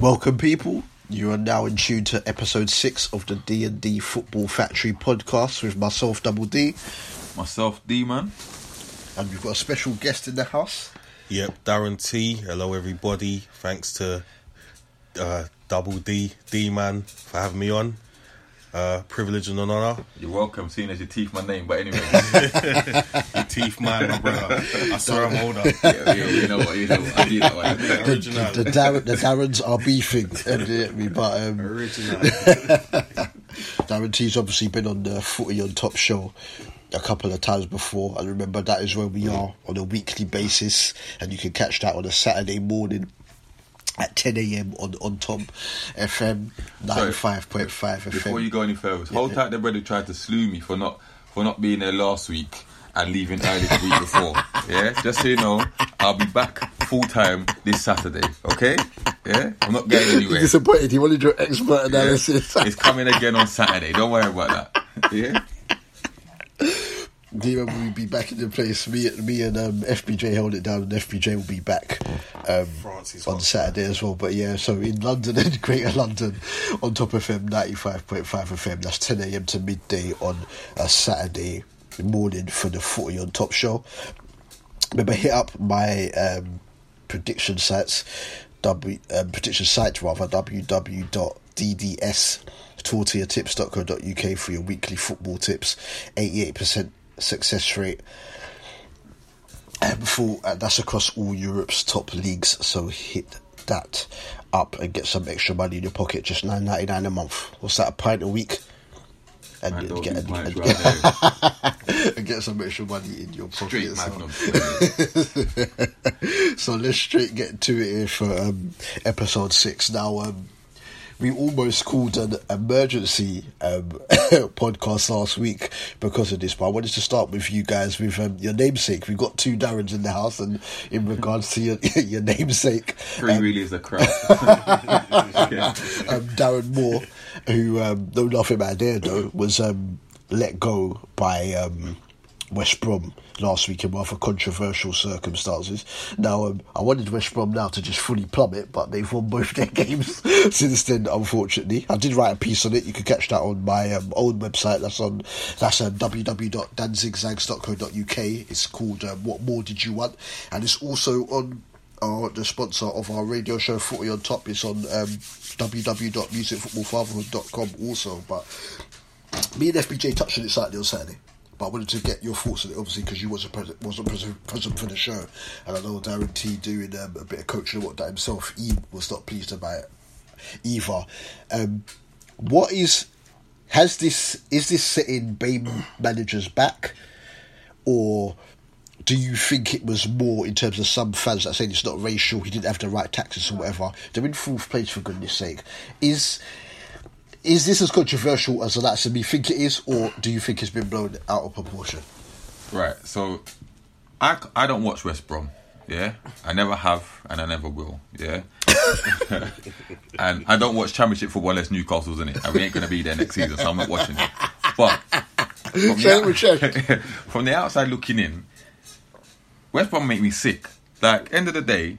Welcome, people. You are now in tune to episode six of the D and D Football Factory podcast with myself, Double D, Myself, D man. and we've got a special guest in the house. Yep, Darren T. Hello, everybody. Thanks to uh, Double D, D Man, for having me on. Uh, privilege and an honor. You're welcome, seeing as your teeth my name. But anyway, Your teeth, man, my brother. I swear I'm older. yeah, yeah, you know what, you know what, I do that one. The, Original. the, Darren, the Darrens are beefing, and uh, me, but um, Original. Darren T's obviously been on the Footy on Top show a couple of times before. I remember that is where we are on a weekly basis, and you can catch that on a Saturday morning at 10 a.m. on on Top FM 95.5 FM. Before you go any further, hold tight. The brother tried to slew me for not for not being there last week and leaving early the week before. Yeah, just so you know, I'll be back full time this Saturday. Okay? Yeah, I'm not going anywhere. disappointed. He wanted your expert analysis. It's coming again on Saturday. Don't worry about that. Yeah. Demon will be back in the place. Me, and me and um, FBJ hold it down, and FBJ will be back um, on. Saturday as well. But yeah, so in London and Greater London, on Top of FM 95.5 FM, that's 10 a.m. to midday on a Saturday morning for the Footy on Top show. Remember, hit up my um, prediction sites, w, um, prediction site rather, www.dds.tortillatips.co.uk for your weekly football tips. 88% success rate. Um, for, uh, that's across all Europe's top leagues, so hit that up and get some extra money in your pocket. Just nine ninety nine a month. What's that? A pint a week, and, and get, and, and right and get some extra money in your pocket. So- so let's straight get to it here for um, episode six. Now, um, we almost called an emergency um, podcast last week because of this, but I wanted to start with you guys with um, your namesake. We've got two Darrens in the house, and in regards to your, your namesake, Free really is a crap. um, Darren Moore, who um, know nothing about there though, was um, let go by um, West Brom last week in rather controversial circumstances. Now, um, I wanted West Brom now to just fully plummet, but they've won both their games since then. Unfortunately, I did write a piece on it. You can catch that on my um, own website. That's on that's um, www.danzigzags.co.uk. It's called um, "What More Did You Want," and it's also on our the sponsor of our radio show Footy on Top is on um, www.musicfootballfatherhood.com also but me and FBJ touched on it slightly on Saturday but I wanted to get your thoughts on it obviously because you wasn't present, wasn't present, for the show and I know Darren T doing um, a bit of coaching and what that himself he was not pleased about it either um, what is has this is this setting BAME managers back or do you think it was more in terms of some fans that saying it's not racial, he didn't have the right taxes or whatever? They're in fourth place for goodness sake. Is is this as controversial as the likes of me think it is, or do you think it's been blown out of proportion? Right. So, I, I don't watch West Brom. Yeah, I never have, and I never will. Yeah, and I don't watch Championship football unless Newcastle's in it, and we ain't gonna be there next season, so I'm not watching it. But from the, with check. out- from the outside looking in, West Brom make me sick. Like end of the day,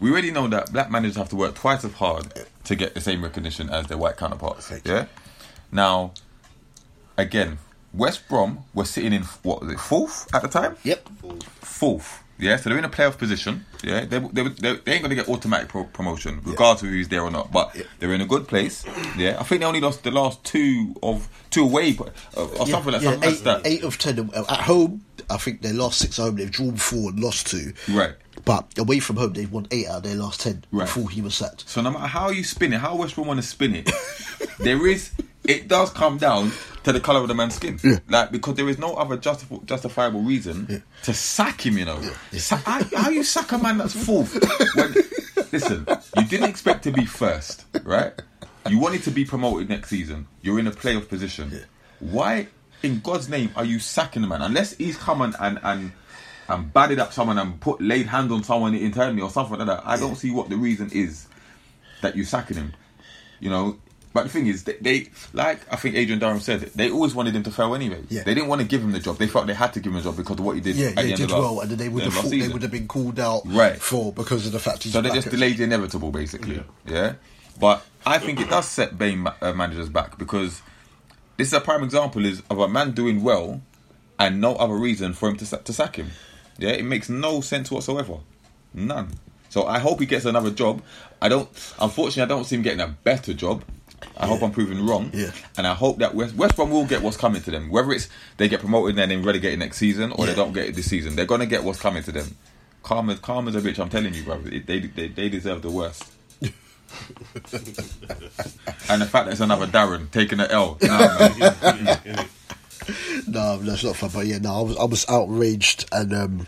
we already know that black managers have to work twice as hard to get the same recognition as their white counterparts. Yeah. Now, again, West Brom were sitting in what was it fourth at the time? Yep. Fourth. Yeah, so they're in a playoff position. Yeah, they, they, they, they ain't going to get automatic pro- promotion, regardless of who's there or not. But they're in a good place. Yeah, I think they only lost the last two of two away, but- uh, or something like yeah, eight, eight of ten at home. I think they lost six at home. They've drawn four and lost two. Right. But away from home, they've won eight out of their last ten Right. before he was sacked. So no matter how you spin it, how West Brom want to spin it, there is it does come down to the colour of the man's skin. Like because there is no other justif- justifiable reason to sack him. You know, Sa- how, how you sack a man that's fourth? When, listen, you didn't expect to be first, right? You wanted to be promoted next season. You're in a playoff position. Why, in God's name, are you sacking the man? Unless he's come and and and, and batted up someone and put laid hands on someone internally or something like that. I don't see what the reason is that you're sacking him. You know, But the thing is, they, they like I think Adrian Durham said, they always wanted him to fail anyway. Yeah. They didn't want to give him the job. They felt they had to give him the job because of what he did. Yeah, at the yeah, did well, and they would have they would have been called out Right. for because of the fact he's So they just delayed the inevitable, basically. Yeah. But I think it does set BAME ma- uh, managers back because this is a prime example is of a man doing well and no other reason for him to sa- to sack him. Yeah, it makes no sense whatsoever, none. So I hope he gets another job. I don't. Unfortunately, I don't see him getting a better job. I hope I'm proven wrong. Yeah. And I hope that West, West Brom will get what's coming to them. Whether it's they get promoted and then relegated next season, or Yeah. they don't get it this season, they're gonna get what's coming to them. Calm as calm as a bitch. I'm telling you, brother. They they, they, they deserve the worst. and the fact that it's another Darren taking the L. Nah, man. No, that's not fun. But yeah, no, I was I was outraged, and um,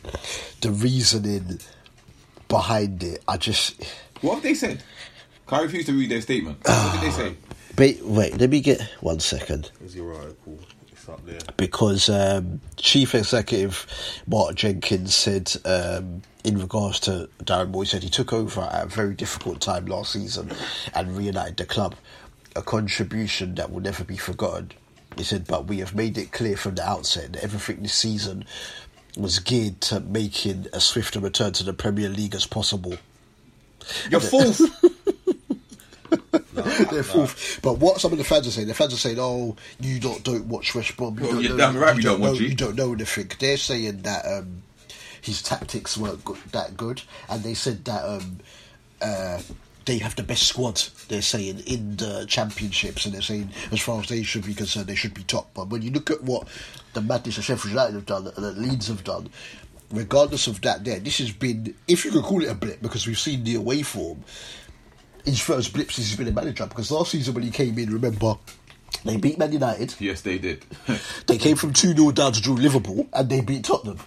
the reasoning behind it, I just what have they said? I refuse to read their statement. What did they say? wait, wait. Let me get one second Is your article? It's up there. because um, Chief Executive Mark Jenkins said um, in regards to Darren Moore said he took over at a very difficult time last season and reunited the club, a contribution that will never be forgotten. He said, but we have made it clear from the outset that everything this season was geared to making a swift return to the Premier League as possible. You're fourth. They're fourth. But what some of the fans are saying, the fans are saying, "Oh, you don't don't watch West Brom. You Well, don't you're know, damn right you don't don't watch know, it." You don't know anything." They're saying that um, his tactics weren't good, that good, and they said that um, uh, they have the best squad. They're saying in the championships, and they're saying as far as they should be concerned, they should be top. But when you look at what the madness of Sheffield United have done, and that Leeds have done. Regardless of that, there, this has been, if you could call it a blip, because we've seen the away form, his first blip since he's been a manager. Because last season when he came in, remember, they beat Man United. yes, they did. They came from 2 0 down to draw Liverpool and they beat Tottenham.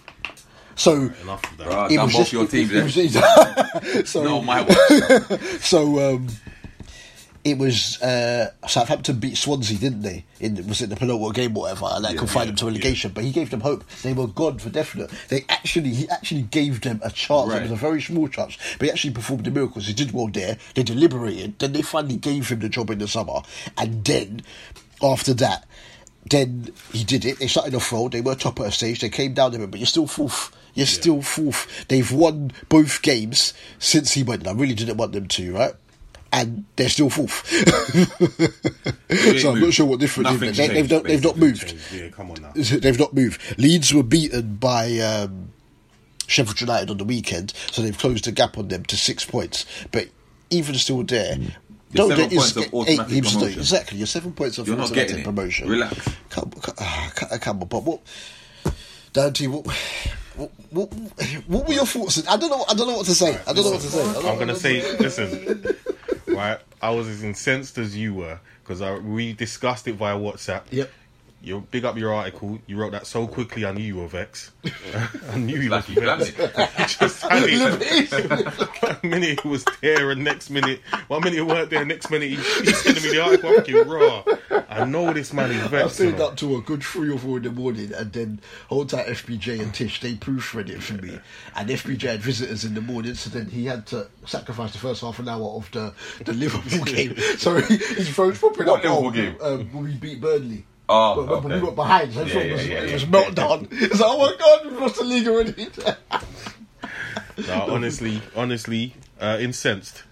So Enough of that. Right. it done was both just your teams, it, was just- so, no, my watch. so um, it was uh, Southampton beat Swansea, didn't they? In was it the penultimate game, or whatever, and that Yeah, confined yeah, them to relegation. But he gave them hope; they were gone for definite. They actually, he actually gave them a chance. It was a very small chance, but he actually performed the miracles. He did well there. They deliberated. Then they finally gave him the job in the summer, and then after that. Then he did it. They started off well. They were top at a stage. They came down a bit, but you're still fourth. You're still fourth. They've won both games since he went. I really didn't want them to, right? And they're still fourth. so I'm not sure what they, they've, changed, not, they've not moved. Yeah, come on now. They've not moved. Leeds were beaten by um, Sheffield United on the weekend, so they've closed the gap on them to six points. But even still there, You're don't seven get points of eight automatic to- promotion. Exactly, you're seven points of You're not getting it. promotion. Relax. Come, come, ah, come, on, but what? Dante, what, what, what, what were your thoughts? I don't know. I don't know what to say. I don't know what to say. I don't know I'm gonna say, listen, right? I was as incensed as you were because we discussed it via WhatsApp. Yep. You big up your article. You wrote that so quickly. I knew you were vexed. I knew you Like was you planned vexed. it. Just had it. one minute he was there, and next minute, one minute he weren't there. Next minute he, he's sending me the article. I'm thinking, raw. I know this man is I vexed. stayed you up to a good three or four in the morning, and then whole time FBJ and Tish they proofread it for me, and FBJ had visitors in the morning, so then he had to sacrifice the first half an hour of the the Liverpool game. So he, his phone's popping What up. Liverpool oh, game? Um, when we beat Burnley. Oh, but okay. we got behind, so Yeah, was, yeah, it was meltdown. It's like, oh my god, we've lost the league already. No, honestly, honestly, uh, incensed.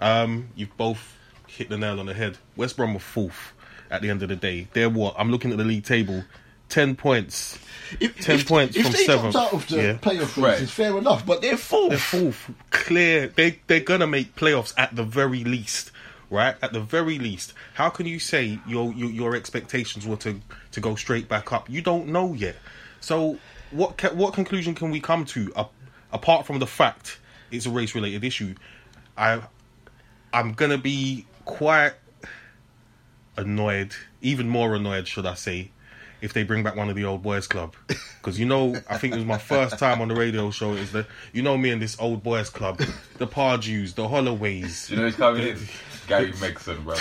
Um, you've both hit the nail on the head. West Brom were fourth at the end of the day. They're what? I'm looking at the league table. Ten points. If, 10 if, points if from seventh. dropped out of the Yeah. playoff Right. it's fair enough, but they're fourth. They're fourth. Clear. They they're gonna make playoffs at the very least. Right at the very least, how can you say your your, your expectations were to, to go straight back up? You don't know yet. So what ca- what conclusion can we come to a, apart from the fact it's a race related issue? I I'm gonna be quite annoyed, even more annoyed, should I say, if they bring back one of the old boys club. Because you know, I think it was my first time on the radio show. Is the you know me and this old boys club, the Pardews, the Holloways. You know who's coming in? Gary Megson, bro.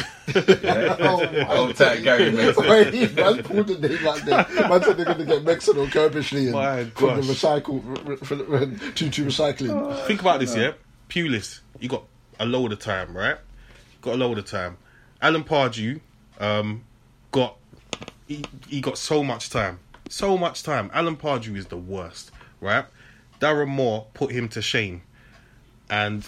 Oh Old tight Gary Megson. Wait, man pulled the name like that. Man said they're going to get Megson or Curbishley My and the gosh. recycle, from the two two recycling. Think about this, yeah. Pulis, you got a load of time, right? Got a load of time. Alan Pardew um, got he, he got so much time, so much time. Alan Pardew is the worst, right? Darren Moore put him to shame, and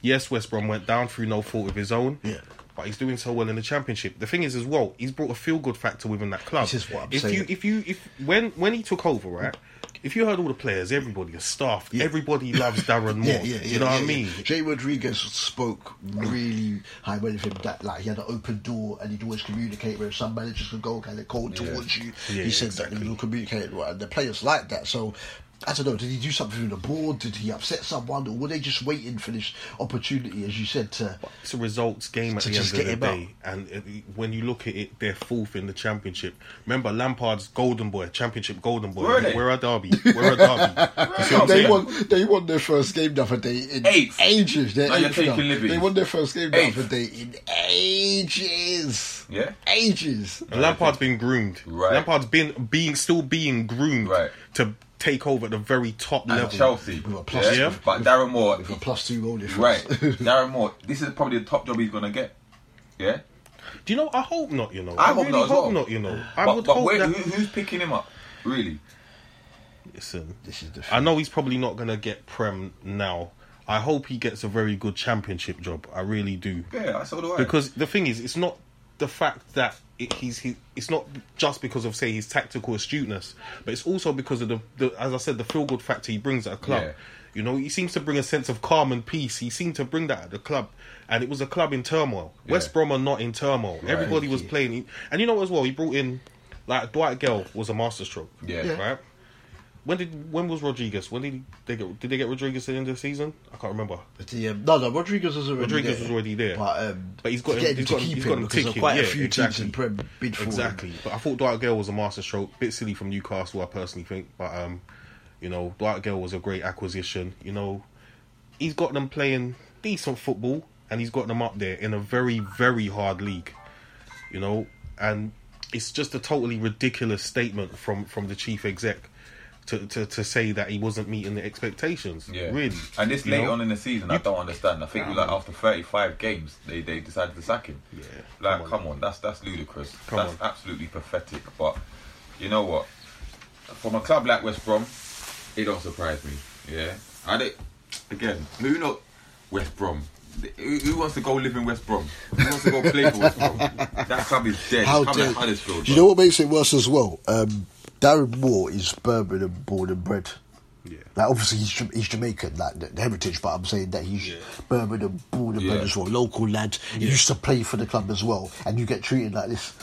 yes, West Brom went down through no fault of his own. Yeah. But he's doing so well in the championship. The thing is, as well, he's brought a feel good factor within that club. This is what I'm if saying. you, if you, if when when he took over, right? If you heard all the players, everybody, the staff, everybody loves Darren Moore. Yeah, yeah, yeah. you know yeah, what I mean? Jay Rodriguez spoke really high well of him that like he had an open door and he'd always communicate where some managers could go kind of cold towards you. Yeah, he said exactly. that he will communicate well, and the players like that. So I don't know, did he do something with the board? Did he upset someone or were they just waiting for this opportunity, as you said, to It's a results game at the end of the him day, and uh, when you look at it, they're fourth in the championship. Remember Lampard's golden boy, championship golden boy. Were they? We're a derby. We're a derby. You see what I'm they saying? won. They won their first game the other day in Eighth. ages. They're Now you're eighth taking They won their first game the Eighth. other day in ages. Yeah. ages. And Lampard's been groomed. Right. Lampard's been being still being groomed Right. to take over at the very top And level. Chelsea. With a plus- yeah? Yeah. But Darren Moore, With a plus two goal difference. right? Darren Moore, this is probably the top job he's gonna get. Yeah. Do you know? I hope not. You know. I hope really not hope well. not. You know. I but would but hope wait, that. who, who's picking him up? Really? Listen, This is the I know he's probably not going to get Prem now. I hope he gets a very good championship job. I really do. Yeah, so do I. Because the thing is, it's not the fact that it, he's he, it's not just because of say his tactical astuteness, but it's also because of the, the as I said, the feel good factor he brings at a club. Yeah. You know, he seems to bring a sense of calm and peace. He seemed to bring that at the club, and it was a club in turmoil. West Brom are not in turmoil. Everybody was playing, and you know as well. He brought in like Dwight Gayle was a masterstroke. Yeah. Yeah. right. When did when was Rodriguez? When did they get? Did they get Rodriguez at the end of the season? I can't remember. But um, no, no, Rodriguez was already Rodriguez there. was already there. But, um, But he's got to him- he's to got him- keep he's him got him because there's ticking, quite a yeah, few exactly. teams in Prem bid for him. Exactly. But I thought Dwight Gayle was a masterstroke. Bit silly from Newcastle, I personally think. But um, you know, Dwight Gayle was a great acquisition. You know, he's got them playing decent football, and he's got them up there in a very, very hard league. You know, and it's just a totally ridiculous statement from from the chief exec. To, to, to say that he wasn't meeting the expectations, Yeah. really. And this You late know? on in the season, I don't understand. I think like after 35 games, they, they decided to sack him. Yeah, Like, come come on. on, that's that's ludicrous. Come that's on. absolutely pathetic. But you know what? From a club like West Brom, it don't surprise me. Yeah. I don't, again, who know West Brom? Who, who wants to go live in West Brom? Who wants to go play for West Brom? That club is dead. How it's come dare Huddersfield. Do you know what makes it worse as well? Um, Darren Moore is Birmingham born and bred. Yeah. Like obviously he's, he's Jamaican, like the, the heritage, but I'm saying that he's Yeah. Birmingham born and bred Yeah. as well, local lad. He used to play for the club as well, and you get treated like this.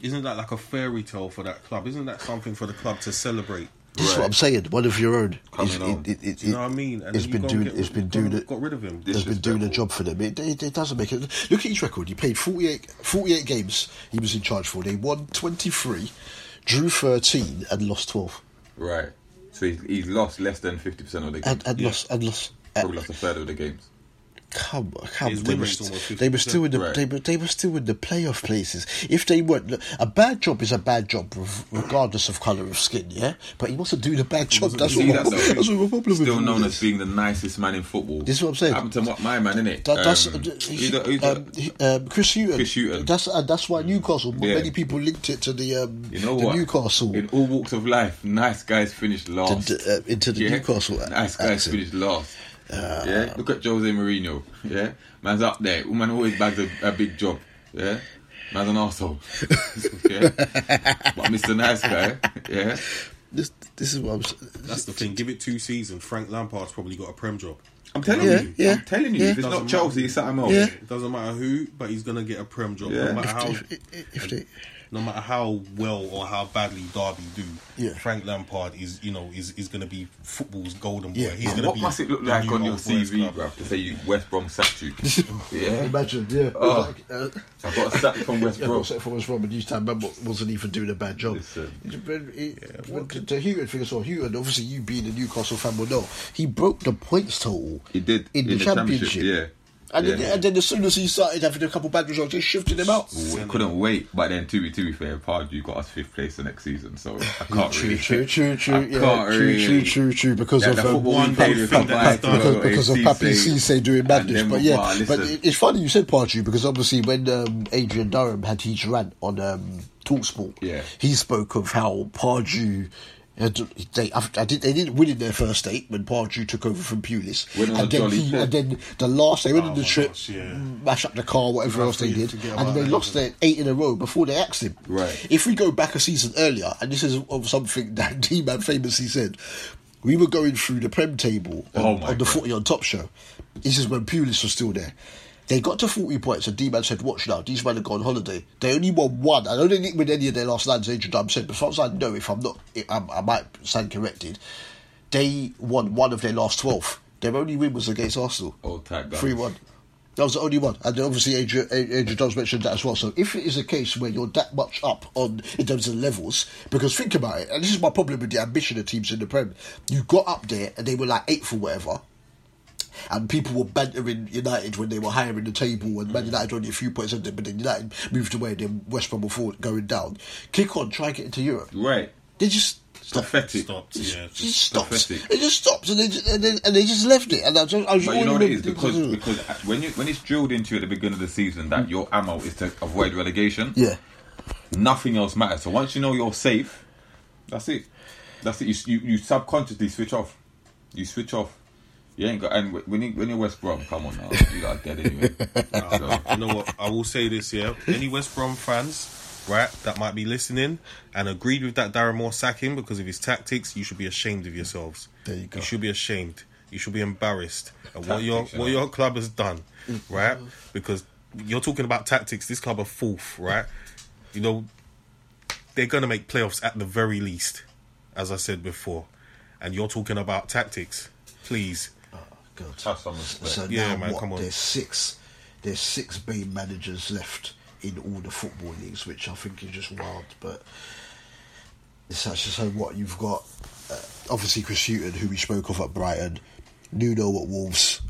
Isn't that like a fairy tale for that club? Isn't that something for the club to celebrate? This is what I'm saying. One of your own. Coming Is- on. it, it, it, Do you know what I mean? And it's then you been go doing. and get- It's been doing it. Got rid of him. This- Has been doing a job for them. It, it, it doesn't make it. Look at his record. He played 48, 48 games. He was in charge for. They won 23, drew 13, and lost 12. Right. So he's, he's lost less than 50% of the games. And, and Yeah. lost. And lost. Probably lost a third of the games. Come, come. They were, rate's st- almost they were still in the. Right. They were. They were still in the playoff places. If they weren't, a bad job is a bad job, regardless of colour of skin. Yeah, but he wasn't doing a bad job. That's what. that my- That's what my problem Still known as being the nicest man in football. This is what I'm saying. Happened to my man, innit? That, that's Um, uh, he- the- who's the- um, he- um, Chris Hughton. Chris Hughton. That's uh, that's why Newcastle. Yeah. Many people linked it to the um, you know the what? Newcastle In all walks of life, nice guys finish last. to, uh, into the Yeah? Newcastle. Nice guys accent. finish last. Uh, yeah, look at Jose Mourinho. Yeah, man's up there. Man always bags a, a big job. Yeah, man's an asshole. yeah, but Mr. Nice Guy. Yeah, This this is what I'm. s- That's the thing. Give it two seasons. Frank Lampard's probably got a prem job. I'm telling Yeah, you. yeah, I'm telling you. yeah. If it's Doesn't not Chelsea, it's something else. Yeah. It doesn't matter who, but he's gonna get a prem job. Yeah. No matter how, If, if, if they, no matter how well or how badly Derby do. Yeah. Frank Lampard is, you know, is is gonna be football's golden boy. Yeah. He's gonna What be must it look the like new on your old boys CV, club. bro? To say you West Brom sacked you. yeah, imagine, yeah. Oh. Like, uh, I got a sack from West Yeah, Brom. got set from West Brom, and East Ham member wasn't even doing a bad job. Listen. He's been- what- to, to Hughton figure so Hughton, obviously you being a Newcastle fan will know he broke the points total. He did in, the, the championship, championship. yeah. And, Yeah. then, and then as soon as he started having a couple bad results, they shifted him out. We couldn't wait, but then to be to be fair, Pardew got us fifth place the next season, so I can't True, really. true, true, true, I yeah, can't true, really- true, true, true, because Yeah, of the um, football one we played thing Papi- because, because of Papiss Cisse, Cisse doing and madness. But yeah, Bar, but it's funny you said Pardew because obviously when um, Adrian Durham had his rant on um, Talksport, Yeah. he spoke of how Pardew. Had- They, I, I did, they didn't win in their first eight when Pardew took over from Pulis, Went on a and then he, and then the last they went Oh on the trip, gosh, yeah. mash up the car, whatever else they did, and they lost yeah. their eight in a row before they axed him. Right. If we go back a season earlier, and this is of something that D-Man famously said, we were going through the Prem table on, Oh on the God. Footy on Top show. This is when Pulis was still there. They got to 40 points, and D-Man said, watch now, these men have gone holiday. They only won one. I don't didn't win any of their last as Adrian Durham said, but as far as I know, if I'm not, I, I might stand corrected, they won one of their last 12. Their only win was against Arsenal. Oh, Tight guys. 3 1. That was the only one. And obviously, Adrian, Adrian mentioned that as well. So, if it is a case where you're that much up on in terms of levels, because think about it, and this is my problem with the ambition of teams in the Prem. You got up there and they were like eighth or whatever, and people were bantering United when they were higher in the table, and Man United only a few points under, but then United moved away, and then West Brom were fall- going down. Kick on, try and get into Europe. Right. They just stopped. Pathetic. Stopped, It yeah. just, just stopped. pathetic. It just stopped, and they just, and, they, and they just left it. And I, just, I was But you know what it is because because when you when it's drilled into you at the beginning of the season that mm. your ammo is to avoid relegation. yeah. Nothing else matters. So once you know you're safe, that's it. That's it. You you, you subconsciously switch off. You switch off. You ain't got and when you when you're West Brom, come on now, you got dead anyway. So, you know what? I will say this, yeah. Any West Brom fans, right, that might be listening and agreed with that Darren Moore sacking because of his tactics, you should be ashamed of yourselves. There you go. You should be ashamed. You should be embarrassed at what your Tactics, what your club has done, mm-hmm. right? Because you're talking about tactics. This club are fourth, right? You know, they're gonna make playoffs at the very least, as I said before. And you're talking about tactics. Please, God. have some respect. So Yeah, now man, what? come on. There's six. There's six main managers left in all the football leagues, which I think is just wild. But it's actually so what you've got. Uh, obviously, Chris Hughton, who we spoke of at Brighton, Nuno at Wolves,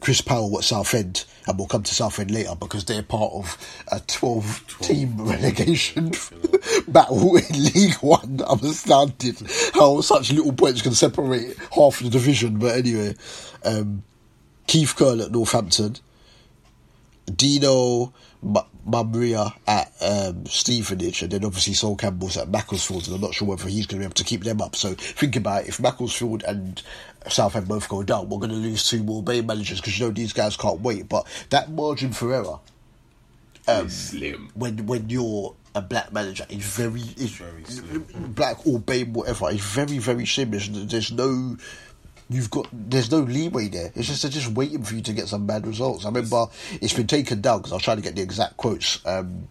Chris Powell at Southend, and we'll come to Southend later because they're part of a 12 team relegation battle in League One. I'm astounded how such little points can separate half the division. But anyway, um, Keith Curle at Northampton, Dino M- Maamria at um, Stevenage, and then obviously Sol Campbell's at Macclesfield, and I'm not sure whether he's going to be able to keep them up. So think about it, if Macclesfield and Southend both go down, we're going to lose two more BAME managers because you know these guys can't wait. But that margin for error It's slim. when when you're a black manager is very is Very slim. black or BAME whatever it's very very slim. There's, there's no you've got there's no leeway there. It's just they're just waiting for you to get some bad results. I remember it's been taken down because I was trying to get the exact quotes. Um,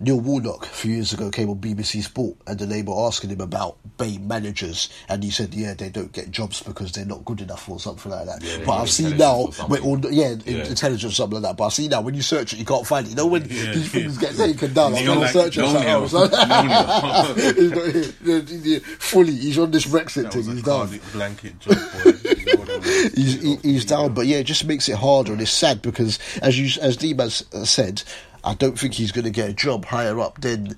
Neil Warnock a few years ago came on BBC Sport and they were asking him about BAME managers and he said yeah they don't get jobs because they're not good enough or something like that. Yeah, but I've seen now or something. when, or, yeah, Yeah. intelligence or something like that. But I see now when you search it, you can't find it. You know when Yeah. these things get taken down, I'm going to search it. like, nail. it's like- He's not- the- the- fully, he's on this Brexit thing. He's down. Blanket job, boy. You know what I mean? He's, he, he's down, but yeah, it just makes it harder, and it's sad because, as you as Dimas said, I don't think he's going to get a job higher up than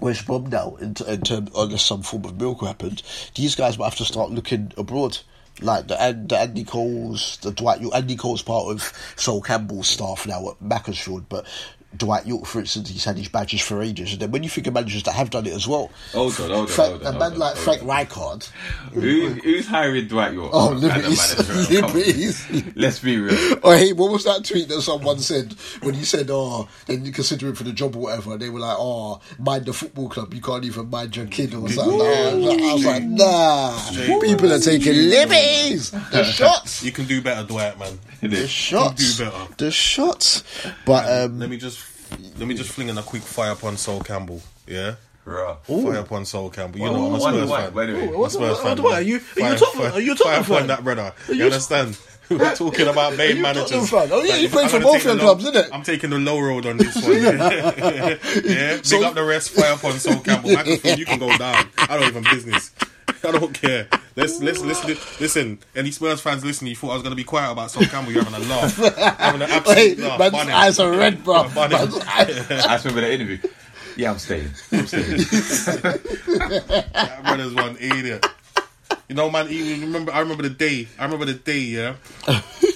West Brom now in, in terms unless some form of miracle happened. These guys might have to start looking abroad. Like the, the Andy Cole's, the Dwight. Andy Cole's part of Sol Campbell's staff now at Macclesfield, but Dwight Yorke, for instance, he's had his badges for ages. And then when you think of managers that have done it as well, Hold on, hold on, Frank- hold on, a man on, like hold Frank. Rijkaard, Who's, who's hiring Dwight Yorke? Oh, Liberties. manager? Come on. Liberties. Let's be real. Oh, hey, what was that tweet that someone said when you said, "Oh, then you consider him for the job or whatever"? And they were like, "Oh, mind the football club. You can't even mind your kid or something." Nah, I was like- I was like, "Nah, people are taking liberties. The shots, You can do better, Dwight, man. the shots, do better. the shots." But um, Let me just let me just fling in a quick fire upon Sol Campbell. Yeah, Bruh. fire upon Sol Campbell. You Well, know I'm a why- Spurs why- fan. by the way, What- I'm a Spurs fan. what- are you- are you Fire- Tottenham- fire- are you a Tottenham fire upon fan? that brother. You you- understand? We're talking about main you managers. Fan? Oh, yeah, you if play I'm for gonna both take your the clubs, low- innit? I'm taking the low road on this one. Yeah, yeah. Big So- up the rest. Fire upon Sol Campbell. Macclesfield, you can go down. I don't even business. I don't care. Let's let's listen. Listen, any Spurs fans listening, you thought I was going to be quiet about Sol Campbell? You're having a laugh, having an absolute Wait, laugh. man's Bun him. eyes are red, bro. Bun him. Man's eyes- I just remember the interview. Yeah, I'm staying. I'm staying. That brother's one idiot. You know, man. He remember. I remember the day. I remember the day. Yeah,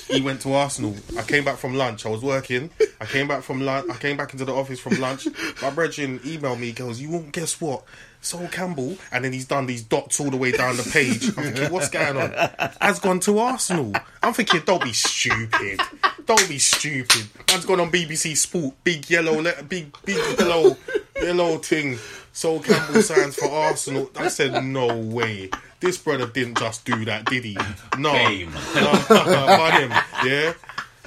he went to Arsenal. I came back from lunch. I was working. I came back from lunch. I came back into the office from lunch. My brethren emailed me. He Goes, you won't guess what. Sol Campbell, and then he's done these dots all the way down the page. I'm thinking, what's going on? Has gone to Arsenal. I'm thinking, don't be stupid. Don't be stupid. Man's gone on BBC Sport. Big yellow, le- big big yellow, yellow thing. Sol Campbell signs for Arsenal. I said, no way. This brother didn't just do that, did he? No. Fame. no. But him, yeah.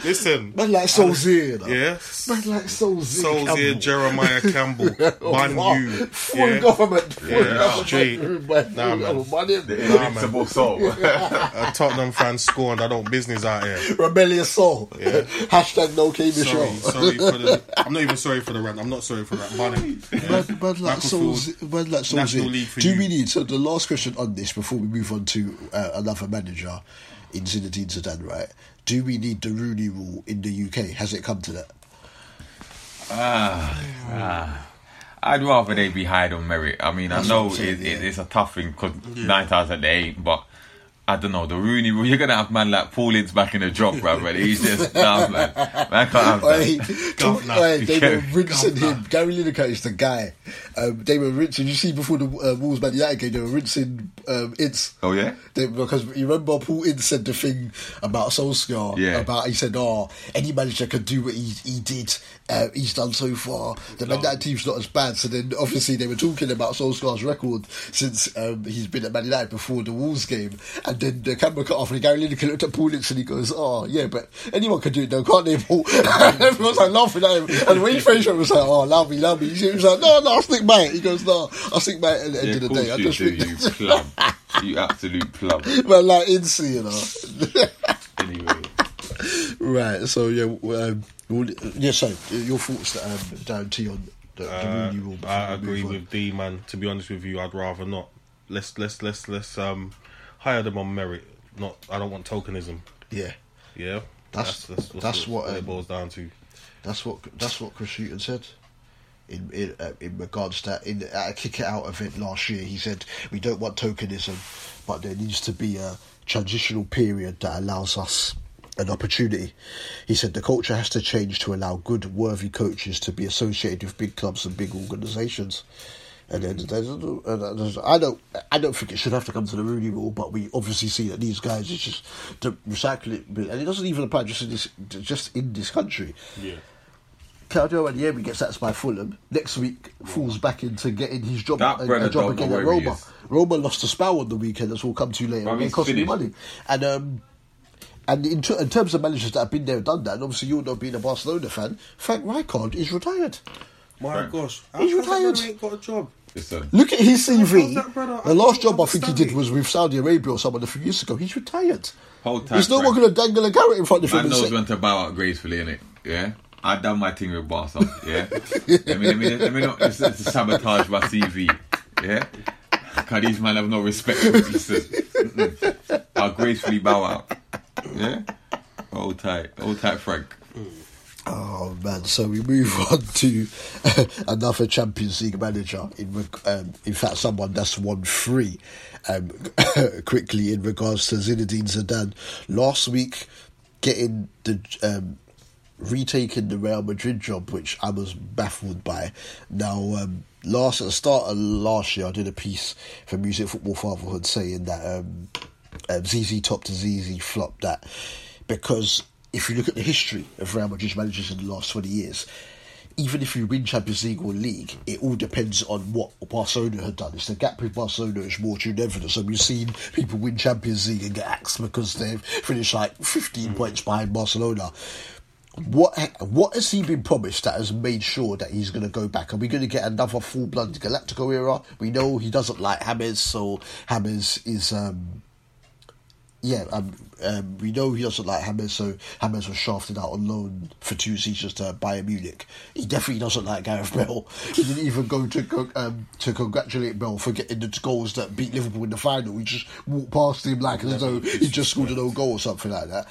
Listen, Man like Sulzeer, though. yeah. Man like Sulzeer. Solskjaer, Campbell. Jeremiah Campbell, Ban Wow. you, Full yeah. government. Full Yeah, government. straight. Man, Nah, man. The man. invincible soul. A Tottenham fan scorned. I don't business out here. Rebellious soul. Hashtag no KB Sorry, show. sorry for the. I'm not even sorry for the rant. I'm not sorry for that. Bunny. Man, man like Macclesfield, Solskjaer. Man like National League for Do you. we need, so the last question on this before we move on to uh, another manager in Zinedine Zidane, right? Do we need the Rooney rule in the UK? Has it come to that? Ah, ah. I'd rather they be hired on merit. I mean, That's I know what I'm saying, it, it, it's a tough thing because nine times out of eight, but I don't know. The Rooney rule, you're to have man like Paul Ince back in the bro. But he's just, nah, man. Man can't have that. They were Yeah, rinsing governor. him. Gary Lineker is the guy. Um, they were rinsing. You see, before the uh, Wolves Man United game, they were rinsing um, Ince. Oh, yeah? They, because you remember Paul Ince said the thing about Solskjaer. Yeah. About he said, "Oh, any manager can do what he he did. Uh, he's done so far. The Man United team's not as bad." So then, obviously, they were talking about Solskjaer's record since um, he's been at Man United before the Wolves game. And then the camera cut off, and Gary Lineker looked at Paul Ince and he goes, "Oh, yeah, but anyone can do it, though, can't they?" Paul? Everyone's like laughing at him. And when he finished, it was like, "Oh, love me, love me." He was like, "No, no, I'll stick by it." He goes, "No, I'll stick by it." At the end Yeah, of the of course day, I you just do, think- you plum. You absolute plum. but like Ince, you know. Anyway. Right. So yeah, um, well, yeah. So your thoughts, um, down to on the, the Uh, Rooney rule. I agree on. with D man. To be honest with you, I'd rather not. Let's let's let's let's um hire them on merit. Not I don't want tokenism. Yeah, Yeah, That's- that's what, it um, boils down to. that's what that's what Chris Hughton said. In in, uh, in regards to in at a kick it out event last year, he said we don't want tokenism, but there needs to be a transitional period that allows us an opportunity. He said the culture has to change to allow good, worthy coaches to be associated with big clubs and big organisations. And then there's, and there's, I don't, I don't think it should have to come to the Rooney rule, but we obviously see that these guys is just to recycle it, and it doesn't even apply just in this, just in this country. Yeah. Claudio Ranieri gets sacked by Fulham. Next week, falls back into getting his job, That a, a job again at Roma. Roma lost a spell on the weekend, as we'll come to later. And it cost me money. And um, and in, ter- in terms of managers that have been there and done that, and obviously you're not being a Barcelona fan, Frank Rijkaard is retired. My Right. gosh, He's how come that retired. brother Ain't got a job. Listen. Look at his CV. How's that, brother? The last job I think he did was with Saudi Arabia or someone a few years ago. He's retired. Hold tight, He's no Frank. one going to dangle a carrot in front of him Man and knows say, when to bow out gracefully, innit? Yeah? I done my thing with Barca, yeah? let, me, let, me, let me not just, just sabotage my CV, yeah? Because these man have no respect for Jesus. I'll gracefully bow out, yeah? Hold tight, hold tight, Frank. Oh man! So we move on to another Champions League manager. In um, in fact, someone that's won three. Um, quickly in regards to Zinedine Zidane, last week getting the um, retaking the Real Madrid job, which I was baffled by. Now, um, last at the start of last year, I did a piece for Music Football Fatherhood saying that um, um, ZZ Top to ZZ flop that because if you look at the history of Real Madrid managers in the last 20 years, even if you win Champions League or League, it all depends on what Barcelona had done. It's the gap with Barcelona is more than ever. So we've seen people win Champions League and get axed because they've finished like 15 points behind Barcelona. What what has he been promised that has made sure that he's going to go back? Are we going to get another full blood Galactico era? We know he doesn't like James, so James is um, yeah, um, um, we know he doesn't like James, so James was shafted out on loan for two seasons to Bayern Munich. He definitely doesn't like Gareth Bale. He didn't even go to um, to congratulate Bale for getting the goals that beat Liverpool in the final. He just walked past him like as though he just scored an own goal or something like that.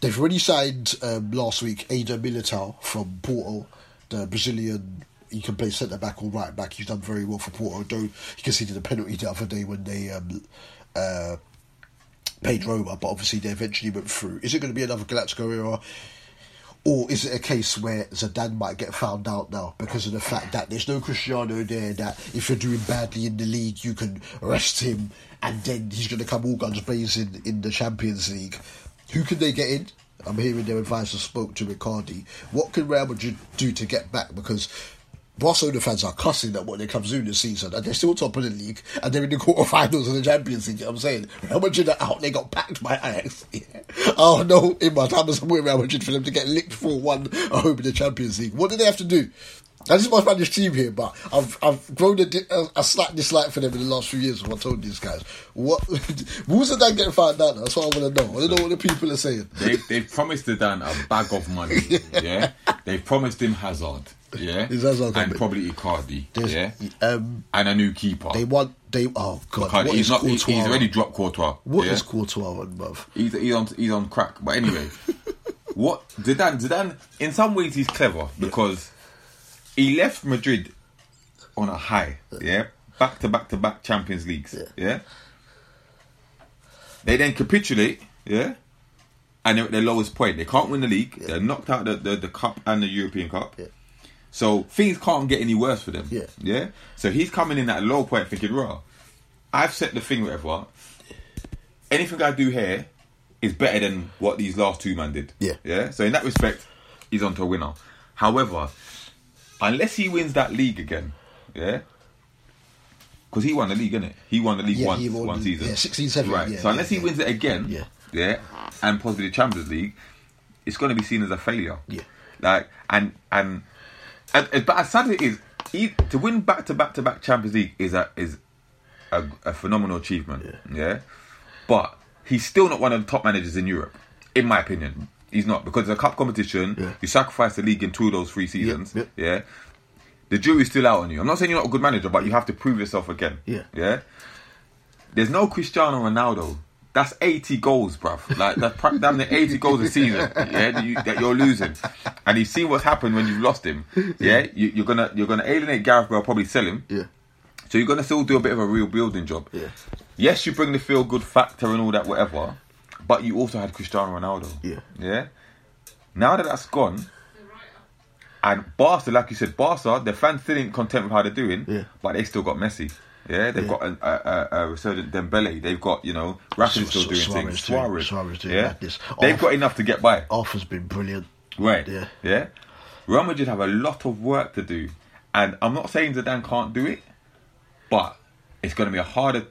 They've already signed um, last week Eder Militao from Porto, the Brazilian. He can play centre back or right back. He's done very well for Porto. Though he conceded a penalty the other day when they um, uh, paid Roma, but obviously they eventually went through. Is it going to be another Galactico era? Or is it a case where Zidane might get found out now because of the fact that there's no Cristiano there, that if you're doing badly in the league, you can arrest him and then he's going to come all guns blazing in the Champions League? Who can they get in? I'm hearing their advisor spoke to Ricardi. What can Real Madrid do to get back? Because Barcelona fans are cussing at what they come through this season, and they're still top of the league, and they're in the quarterfinals of the Champions League. You know what I'm saying Real Madrid are out; they got packed by Ajax. Yeah. Oh no, in my time as I'm with Real Madrid for them to get licked for one home in the Champions League. What do they have to do? And this is my Spanish team here, but I've I've grown a, a, a slight dislike for them in the last few years. What I told these guys, what who's the Dan getting found out? That's what I want to know. I want to know what the people are saying. They've, they've promised the Dan a bag of money. Yeah, they've promised him Hazard. Yeah, Is Hazard and probably Icardi. There's- Yeah, um, and a new keeper. they want they. Oh God, Icardi, what he's not. Courtois? He's already dropped Courtois. What yeah? is Courtois on, bruv? He's, he's on he's on crack. But anyway, what Zidane Zidane in some ways he's clever because he left Madrid on a high. Yeah, back to back to back Champions Leagues. Yeah. They then capitulate. Yeah. And they're at their lowest point. They can't win the league. They're knocked out the, the, the cup and the European Cup. Yeah. So things can't get any worse for them. Yeah. Yeah. So he's coming in at a low point thinking, raw. I've set the thing whatever. Anything I do here is better than what these last two men did. Yeah. Yeah. So in that respect, he's onto a winner. However, unless he wins that league again, yeah. Because he won the league, innit? He won the league Yeah, once, won one season. yeah, 16-17, Right. yeah, so unless yeah, he wins it again, Yeah. yeah, and possibly the Champions League, it's going to be seen as a failure. Yeah. Like and and, and, and but as sad as it is, he, to win back to back to back Champions League is a is a, a phenomenal achievement. Yeah. But he's still not one of the top managers in Europe, in my opinion. He's not because it's a cup competition. Yeah. You sacrifice the league in two of those three seasons. yep. Yeah. The jury's still out on you. I'm not saying you're not a good manager, but you have to prove yourself again. Yeah. Yeah. There's no Cristiano Ronaldo. That's 80 goals, bruv. Like that's pra- damn near 80 goals a season. Yeah, that, you, that you're losing, and you've seen what's happened when you've lost him. Yeah, you, you're gonna you're gonna alienate Gareth Bale, probably sell him. Yeah. So you're gonna still do a bit of a real building job. Yeah. Yes, you bring the feel good factor and all that, whatever. But you also had Cristiano Ronaldo. Yeah. Yeah. Now that that's gone, and Barca, like you said, Barca, the fans still ain't content with how they're doing, Yeah. but they still got Messi. Yeah, they've Yeah. got a, a, a, a resurgent Dembele. They've got you know Rafinha's still doing Suarez things. doing- Suarez, Suarez doing yeah, madness. they've got enough to get by. Arthur's been brilliant. Right. Yeah. Yeah. Real Madrid have a lot of work to do, and I'm not saying Zidane can't do it, but it's going to be a harder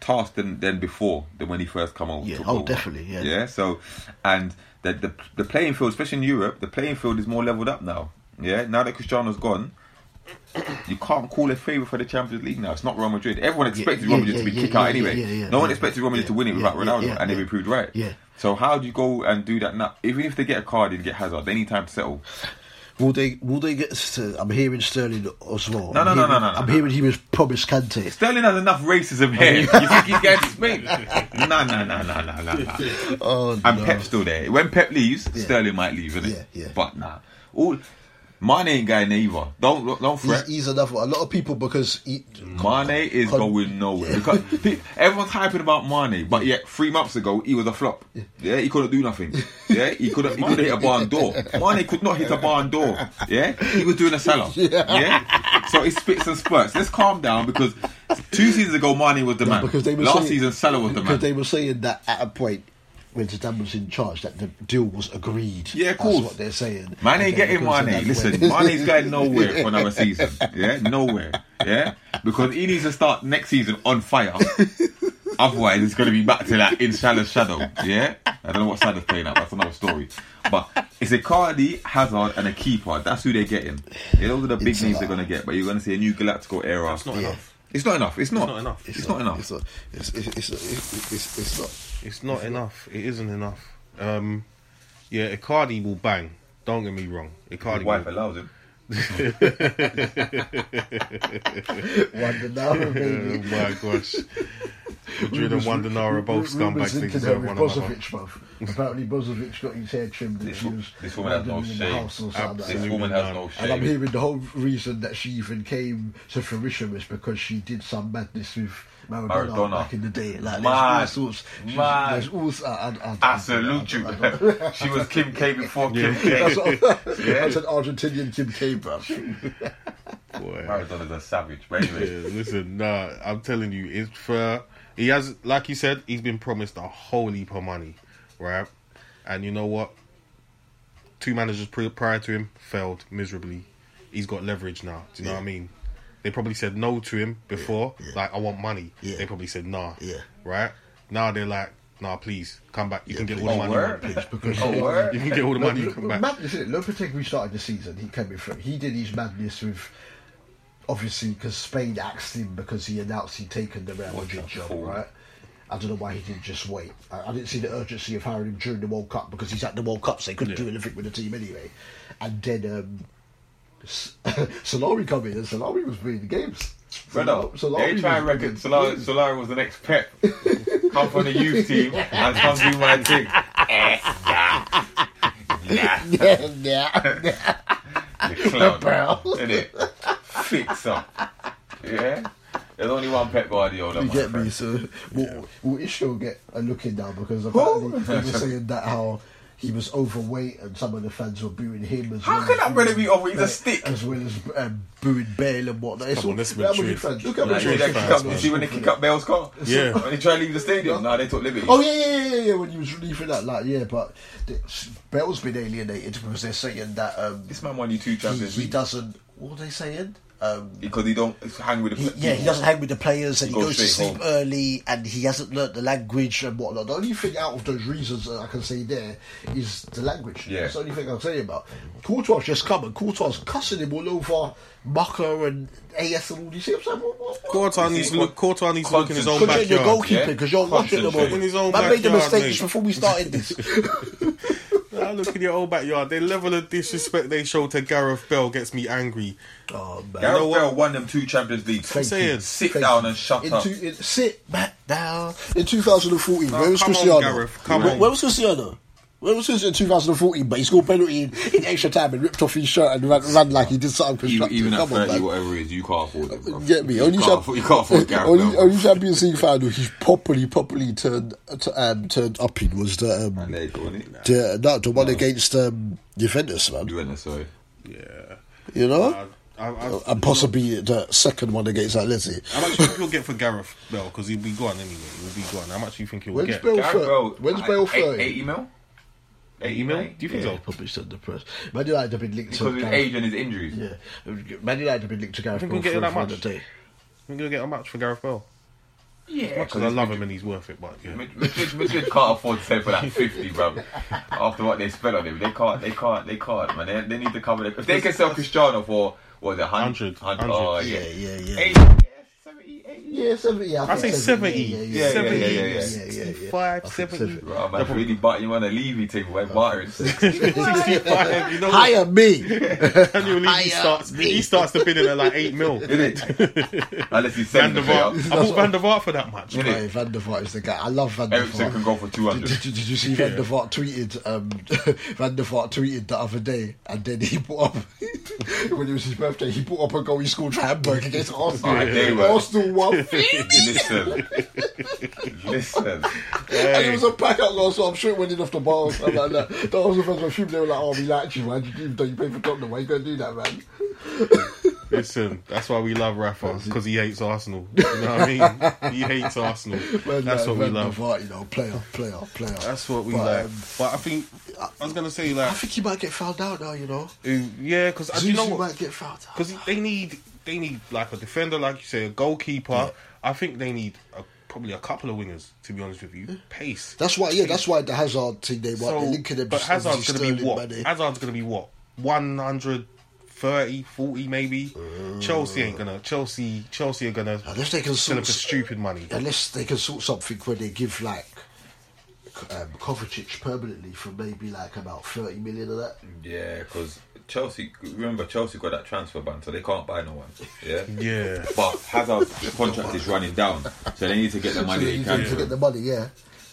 task than, than before than when he first come over. Yeah, oh, over. definitely, yeah. Yeah. So, and the, the the playing field, especially in Europe, the playing field is more leveled up now. Yeah. Now that Cristiano's gone. You can't call a favourite for the Champions League now. It's not Real Madrid. Everyone expected yeah, Real Madrid yeah, to be yeah, kicked out anyway. no one expected Real Madrid to win it without Ronaldo, and they proved right. Yeah. So how do you go and do that now? Even if they get a card and get Hazard, they need time to settle. Will they? Will they get? I'm hearing Sterling as well. No, no, no, no, no, I'm hearing he was promised Kante. Sterling has enough racism here. you think he's going to Spain? No, no, no, no, no, no, no. Oh And. Pep's still there. When Pep leaves, Sterling might leave, innit? Yeah, yeah. But nah. All Mane ain't going either. Don't don't He's, fret. he's another one. A lot of people because he, Mane is Con- going nowhere because everyone's hyping about Mane, but yet three months ago he was a flop. Yeah, he couldn't do nothing. Yeah, he couldn't. He couldn't hit a barn door. Mane could not hit a barn door. Yeah, he was doing a seller. Yeah, so he spits and spurts. Let's calm down because two seasons ago Mane was the man. because they were Last saying, season Salah was the man. because they were saying that at a point when Zidane was in charge that the deal was agreed. Yeah, of That's what they're saying. Man And ain't then getting because Mane. Listen, went- Mane's going nowhere for another season. Yeah, nowhere. Yeah, because he needs to start next season on fire. Otherwise, it's going to be back to that in Salah's shadow. Yeah, I don't know what Salah's playing at. That's another story. But it's Icardi, Hazard, and a keeper. That's who they're getting. Yeah, those are the big It's names they're going to get. But you're going to see a new Galactical era. That's not Yeah. enough. It's not enough. It's not. not enough. It's, not, enough. It's not. It's, it's, it's, it's, it's, it's not. It's not enough. It isn't enough. Um, yeah, Icardi will bang. Don't get me wrong. Icardi. His wife will, allows him. Wonder now, oh baby. my gosh. Madrid and Wanda Nara both Rumours scumbags. They into deserve there with one another. Brozovic, bruv. Apparently, Brozovic got his hair trimmed and This she was this woman has no in the shame. house or something like This that. Absolutely woman has none. no And I'm hearing the whole reason that she even came to fruition was because she did some madness with Maradona, Maradona. back in the day. Like, Mad. there's all sorts. she's- There's all sorts. I, I, I, I salute you. she was Kim K before Kim K. That's, Yeah. that's an Argentinian Kim K, bruv. Boy. Maradona's a savage. But anyway, Yeah, listen, nah, I'm telling you, it's for he has, like you said, he's been promised a whole heap of money, right? And you know what? Two managers prior to him failed miserably. He's got leverage now. Do you know what I mean? They probably said no to him before, yeah. like I want money. Yeah. They probably said nah. Yeah. Right now they're like, nah, please come back. You can get all the Oh, money. word? Please, because Oh, word? You can get all the money. You come back. Madness, isn't it? Started the season. He came in front. He did his madness with, obviously, because Spain axed him because he announced he'd taken the Real Madrid job, fool. right? I don't know why he didn't just wait. I, I didn't see the urgency of hiring him during the World Cup because he's at the World Cup, so he couldn't Yeah. do anything with the team anyway. And then um, Solari come in, and Solari was winning the games. brother, Solari they try and reckon Solari. Solari was the next Pep. come from the youth team and come do my thing. Eh, nah. Nah. Yeah, yeah. You clown. Bro. Innit? Fix up. Yeah? There's only one Pep Guardiola. You my get friend. me? So, will, will Isco get a look in now? Because apparently they were saying that how he was overweight and some of the fans were booing him as How well. can as that brother booing be over? He's a stick. As well as um, booing Bale and whatnot. It's Come on, all- that's Real Madrid Madrid. fans. Look at Like, you, Madrid see that fans. kick up, you see when they kick up Bale's car? Yeah. When they try to leave the stadium? Nah, they took liberty. Oh yeah, yeah, yeah, yeah. When he was relieving that, like, yeah, but the, Bale's been alienated because they're saying that um, This man won you two he, Champions he League. doesn't. What are they saying? Um, Because he don't hang with the he, yeah, he doesn't hang with the players and he Goes goes to sleep home. early and he hasn't learnt the language and whatnot. The only thing out of those reasons that I can say there is the language. Yeah. That's the only thing I'll say about. Courtois just come and Courtois cussing him all over Marca and AS and all these things. I'm like, what, what, what? Courtois needs to look. Courtois needs to look in his own Concentrate your backyard. goalkeeping yeah? you're watching them all. In his own Man made the backyard, mistake mate. before we started this. Nah, look in your old backyard. The level of disrespect they show to Gareth Bale gets me angry. oh man. Gareth You know what? Bale won them two Champions Leagues. Thank saying, you. sit Thank down you. and shut in up. Two, in, sit back down. In 2014, where was come on, Gareth, come where, on. where was Cristiano? Where was in 2014? But he scored penalty in, in extra time and ripped off his shirt and ran, ran like he did something Even, constructive. even at Come 30, man. whatever it is, you can't afford it, bro. Get me? You Only, can't, champ- you can't afford Gareth only, Bale. only Champions League final he's properly, properly turned to, um, turned up in was the um, And there go, innit? the, no, the one against um, Juventus, man. Juventus, sorry. Yeah. You know, I, I, I, and possibly the second one against Atleti. How much do you think he'll get for Gareth Bale? Because he'll be gone anyway. He'll be gone. How much do you think he'll When's get? Bale? Gareth thir- Bale, when's uh, Bale 30? 80 mil? 80 mil? Do you think Yeah. so? Probably said the press. Man United have been linked Because to of his Gareth- age and his injuries. Yeah, Man United have been linked to Gareth I think Bale we'll get for, that for much? the day. Think he'll get a match for Gareth Bale? Yeah, Because I love him and he's worth it, but yeah. Madrid, Madrid, Madrid can't afford to sell for that 50, bro. After what they spent on him, they can't, they can't, they can't, man. They, they need to cover it. If they can sell Cristiano for, what was it, 100? 100, Oh, Yeah, yeah. yeah, yeah. 80, yeah, 70, 80. Yeah, 70. Yeah, I say think 70. Yeah, yeah, Yeah, yeah, 70, yeah, yeah, yeah. 65, I think 70. Bro, man, really but you want to leave me thing when bartering. 65, you know what? Hire me. Daniel Levy Hire starts, me. he starts the bidding at like 8 mil. Innit? Unless he's Van selling der the player. Vaart. I bought Van der Vaart for that much. Innit? Right, Van der Vaart is the guy. I love Van der Eriksen can Vaart. go for 200. did, did you see Van der Vaart tweeted? Um, Van der Vaart tweeted the other day, and then he put up when it was his birthday. He put up a goal. He scored for Hamburg against Arsenal. Alright, they were- Arsenal won, Listen. Listen. and it was a pack out goal. So I'm sure it went in off the bar or something like that. The Arsenal fans were fuming. They were like, "Oh, we like you, man. Though you pay for Tottenham, why you gonna do that, man?" Listen, that's why we love Rafa because he hates Arsenal. You know what I mean? He hates Arsenal. Man, That's like, what we love. Vaart, you know, player, player, player. That's what we But, like. um, But I think I was gonna say like I think he might get fouled out now. You know, uh, yeah, because you know what? might get found out. Because they need they need like a defender, like you say, a goalkeeper. Yeah. I think they need a, probably a couple of wingers. To be honest with you, pace. That's why, yeah, that's why the Hazard thing they want. So, they're linking them. but Hazard's going gonna be what? Hazard's gonna be what? One hundred 30, 40 maybe. Chelsea ain't gonna. Chelsea, Chelsea are gonna Unless they can sort for stupid money. unless they can sort something where they give like um, Kovacic permanently for maybe like about thirty million of that. Yeah, because Chelsea. Remember, Chelsea got that transfer ban, so they can't buy no one. Yeah. Yeah. But Hazard's contract is running down, so they need to get the So money they they need can. to get the money, yeah.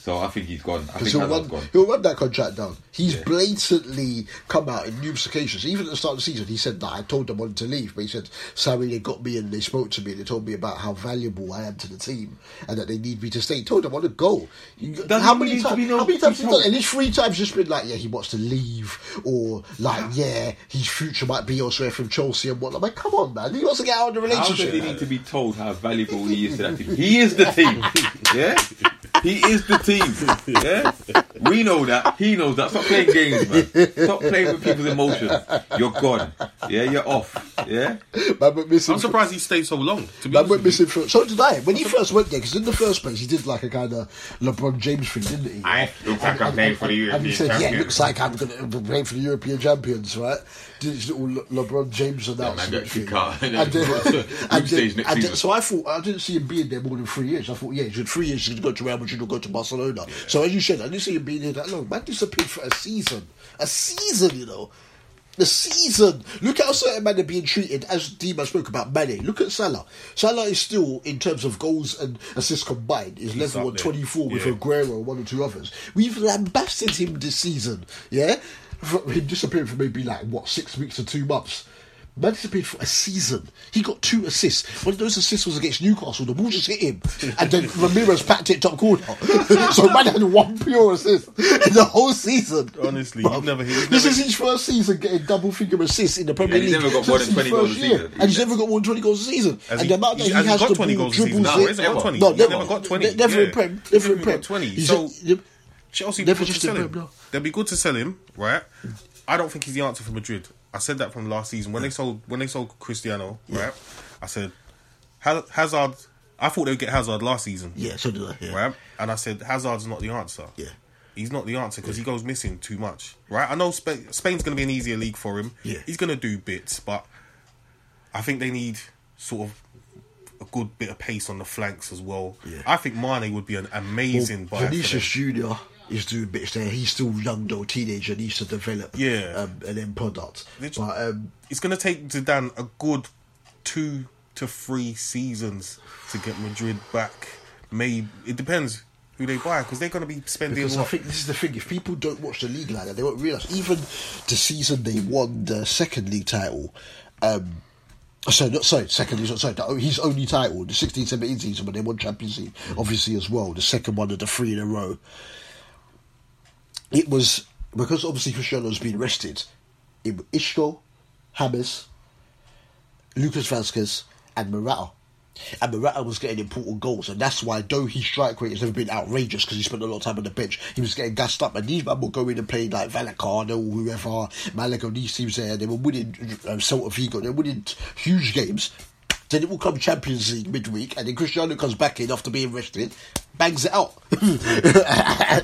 So I think he's gone. I think he'll run, gone. he'll run that contract down. He's Yeah. blatantly come out in numerous occasions. Even at the start of the season, he said that I told them I wanted to leave, but he said, Sammy, they got me and they spoke to me and they told me about how valuable I am to the team and that they need me to stay. He told them I want to go. Doesn't how many times? no- How many times? told? done? And it's three times just been like, yeah, he wants to leave, or like, yeah, his future might be elsewhere from Chelsea and whatnot. I'm like, come on, man, he wants to get out of the How does relationship. he need to be told how valuable he is to that team? He is the team. Yeah? He is the team. Yeah? We know that. He knows that. Stop playing games, man. Stop playing with people's emotions. You're gone. Yeah, you're off. Yeah? Man went missing I'm surprised he stayed so long. To be Man went missing for so did I. When he first went there, because in the first place he did like a kind of LeBron James thing, didn't he? I look like I'm playing for the And he European said, "Yeah, it looks like I'm going to play for the European champions, right?" Did his little Le- LeBron James announcement got thing. kicked out. And then, and then, and then, so I thought I didn't see him being there more than three years. I thought, yeah, he's in three years. He's going to go to Real Madrid or go to Barcelona. So as you said, I didn't see him being there that long. Man disappeared for a season, a season, you know. The season. Look how certain men are being treated. As D-Man spoke about Mane. Look at Salah. Salah is still, in terms of goals and assists combined, is level on there. twenty four with Yeah. Aguero and one or two others. We've lambasted him this season. Yeah, him disappearing for maybe like what six weeks or two months. Man disappeared for a season. He got two assists. One of those assists was against Newcastle. The ball just hit him, and then Ramirez packed it top corner. so man had one pure assist in the whole season. Honestly, you've never- you've this never- is his first season getting double figure assists in the Premier League. he's never got more than 20 goals a year. season. and he's never got more than twenty goals a season. And he- the amount that he has got the 20 ball, goals a season? dribbles No, it. he's never got 20. No, He's never, never got 20. Never in Yeah. Prem. He's Never in Prem. got 20. He's So- Chelsea Never would be good just to sell in him. Prem, no. They'd be good to sell him, right? I don't think he's the answer for Madrid. I said that from last season when they sold when they sold Cristiano, right? I said Hazard. I thought they'd get Hazard last season, yeah, so did I. Yeah. right? And I said Hazard's not the answer. Yeah. He's not the answer because he goes missing too much, right? I know Spain, Spain's going to be an easier league for him. Yeah. He's going to do bits, but I think they need sort of a good bit of pace on the flanks as well. Yeah. I think Mane would be an amazing buy. for them. Vinicius Junior is doing bits there. He's still young though, teenager, needs to develop. Yeah. um, an end product. Which- But um, it's going to take Zidane a good two to three seasons to get Madrid back. Maybe it depends who they buy because they're going to be spending. because I think this is the thing: if people don't watch the league like that, they won't realize. Even the season they won the second league title. Um, Sorry, not sorry, second league, sorry, his only title, the 16-17 season but they won Champions League, obviously as well, the second one of the three in a row. It was because obviously Cristiano's been rested. It was Isco, James, Lucas Vasquez, and Morata. And Morata was getting important goals, and that's why, though his strike rate has never been outrageous because he spent a lot of time on the bench, he was getting gassed up. And these men were going and playing like Vallecano or whoever, Malaga, these teams there, they were winning um, Celta Vigo, they were winning huge games. Then it will come Champions League midweek, and then Cristiano comes back in after being rested, bangs it out,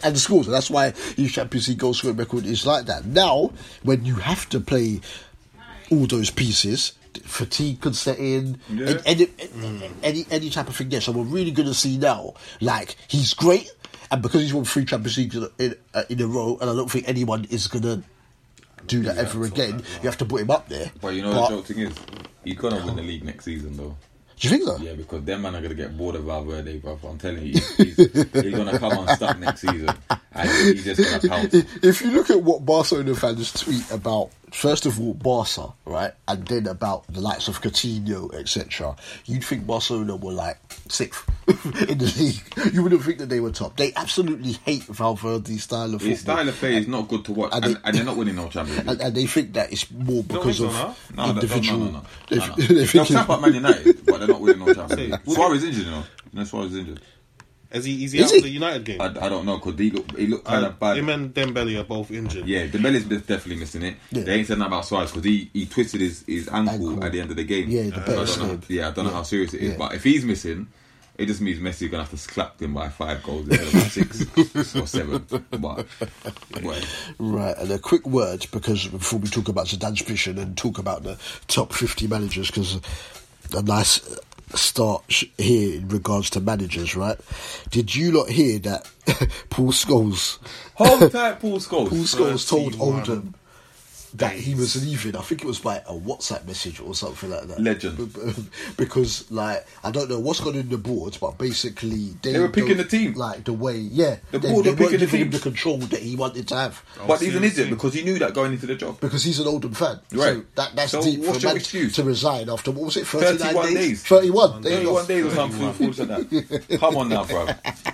and, scores. And that's why his Champions League goal scoring record is like that. Now, when you have to play all those pieces, fatigue could set in, Yeah. and, any, any any type of thing there. So we're really going to see now, like he's great, and because he's won three Champions Leagues in, in, uh, in a row, and I don't think anyone is going to do that ever again. You have to put him up there. But you know But- the joke thing is, he's gonna win the league next season though. Do you think so? Yeah, because them man are gonna get bored of Valverde, bro. I'm telling you, he's, he's, he's gonna come unstuck next season, and he's just gonna pounce. If you look at what Barcelona fans tweet about, first of all, Barca, right, and then about the likes of Coutinho, etc., you'd think Barcelona were like sixth in the league. You wouldn't think that they were top. They absolutely hate Valverde's style of football. His style of play is not good to watch, And they- they're not winning no Champions and, and they think that it's more because of No, no, individual. No, no, no, They, no, no. they They'll think tap at Man United, but they're not winning no Champions League. Suarez injured, you know. You know Suarez injured. Is he? Is he Is out he? of the United game? I, I don't know because he looked he looked kind Uh, of bad. him and Dembele are both injured. Yeah, Dembele's definitely missing it. Yeah. They ain't said nothing about Suarez because he, he twisted his, his ankle, Ankle. at the end of the game. Yeah, the So I don't know, yeah, I don't know how serious it is. Yeah. But if he's missing, It just means Messi gonna have to slap them by five goals instead of six or seven. But well, Right, and a quick word because before we talk about Zidane's vision and talk about the top 50 managers, because a nice start here in regards to managers, right? Did you not hear that Paul Scholes, hold tight, Paul Scholes. Paul Scholes told 31 Oldham that he was leaving? I think it was by a WhatsApp message or something like that. Legend. B- b- Because, like, I don't know what's gone in the boards, but basically they, They were picking the team. like the way, yeah, The they, board they were picking the team. the control that he wanted to have. But he's an seriously. idiot because he knew that going into the job. because he's an Oldham fan. So Right. that, that's So deep what's for your excuse? to resign after what was it, 39 31 days? days. 31. There 31 days or something foolish like that. Come on now, bro.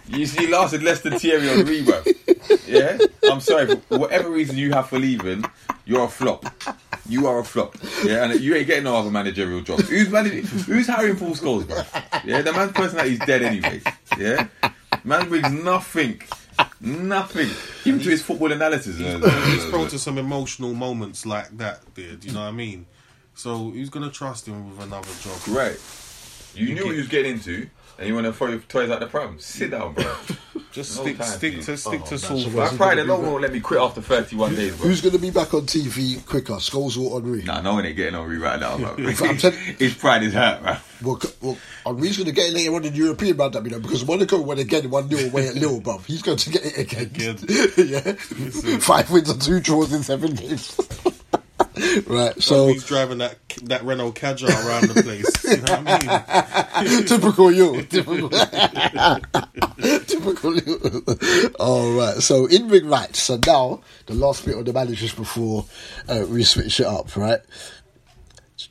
You see, lasted less than Thierry Henry, bro. Yeah? I'm sorry, but for whatever reason you have for leaving, you're a flop. You are a flop. Yeah, and you ain't getting no other managerial job. Who's managing, who's hiring Paul Scholes, bro? Yeah, the man's personality's dead anyway. Yeah? Man brings nothing. Nothing. Even to his football analysis. He's prone to some emotional moments like that, beard. You know what I mean? So who's gonna trust him with another job? Right. You knew what you was getting into, and you want to throw your toys out the pram. Sit down, bro. Just No stick, time, stick dude. to, stick to Oh, Saul. that's My Who's pride gonna be alone back? won't let me quit after 31 days, bro. Who's going to be back on TV quicker, Scholes or Henry? Nah, no one ain't getting on me right now, bro. I'm telling- His pride is hurt, bro. Well, c- well, Henry's going to get it later on in the European roundup, you know, because Monaco went again 1 0 away at Lille, bruv. He's going to get it again. yeah. Five wins and two draws in seven games. right, so he's driving that that Renault Kadjar around the place. You know what I mean? typical you. Typical, typical you. All right. So in ring rights. So now the last bit of the managers before uh, we switch it up. Right.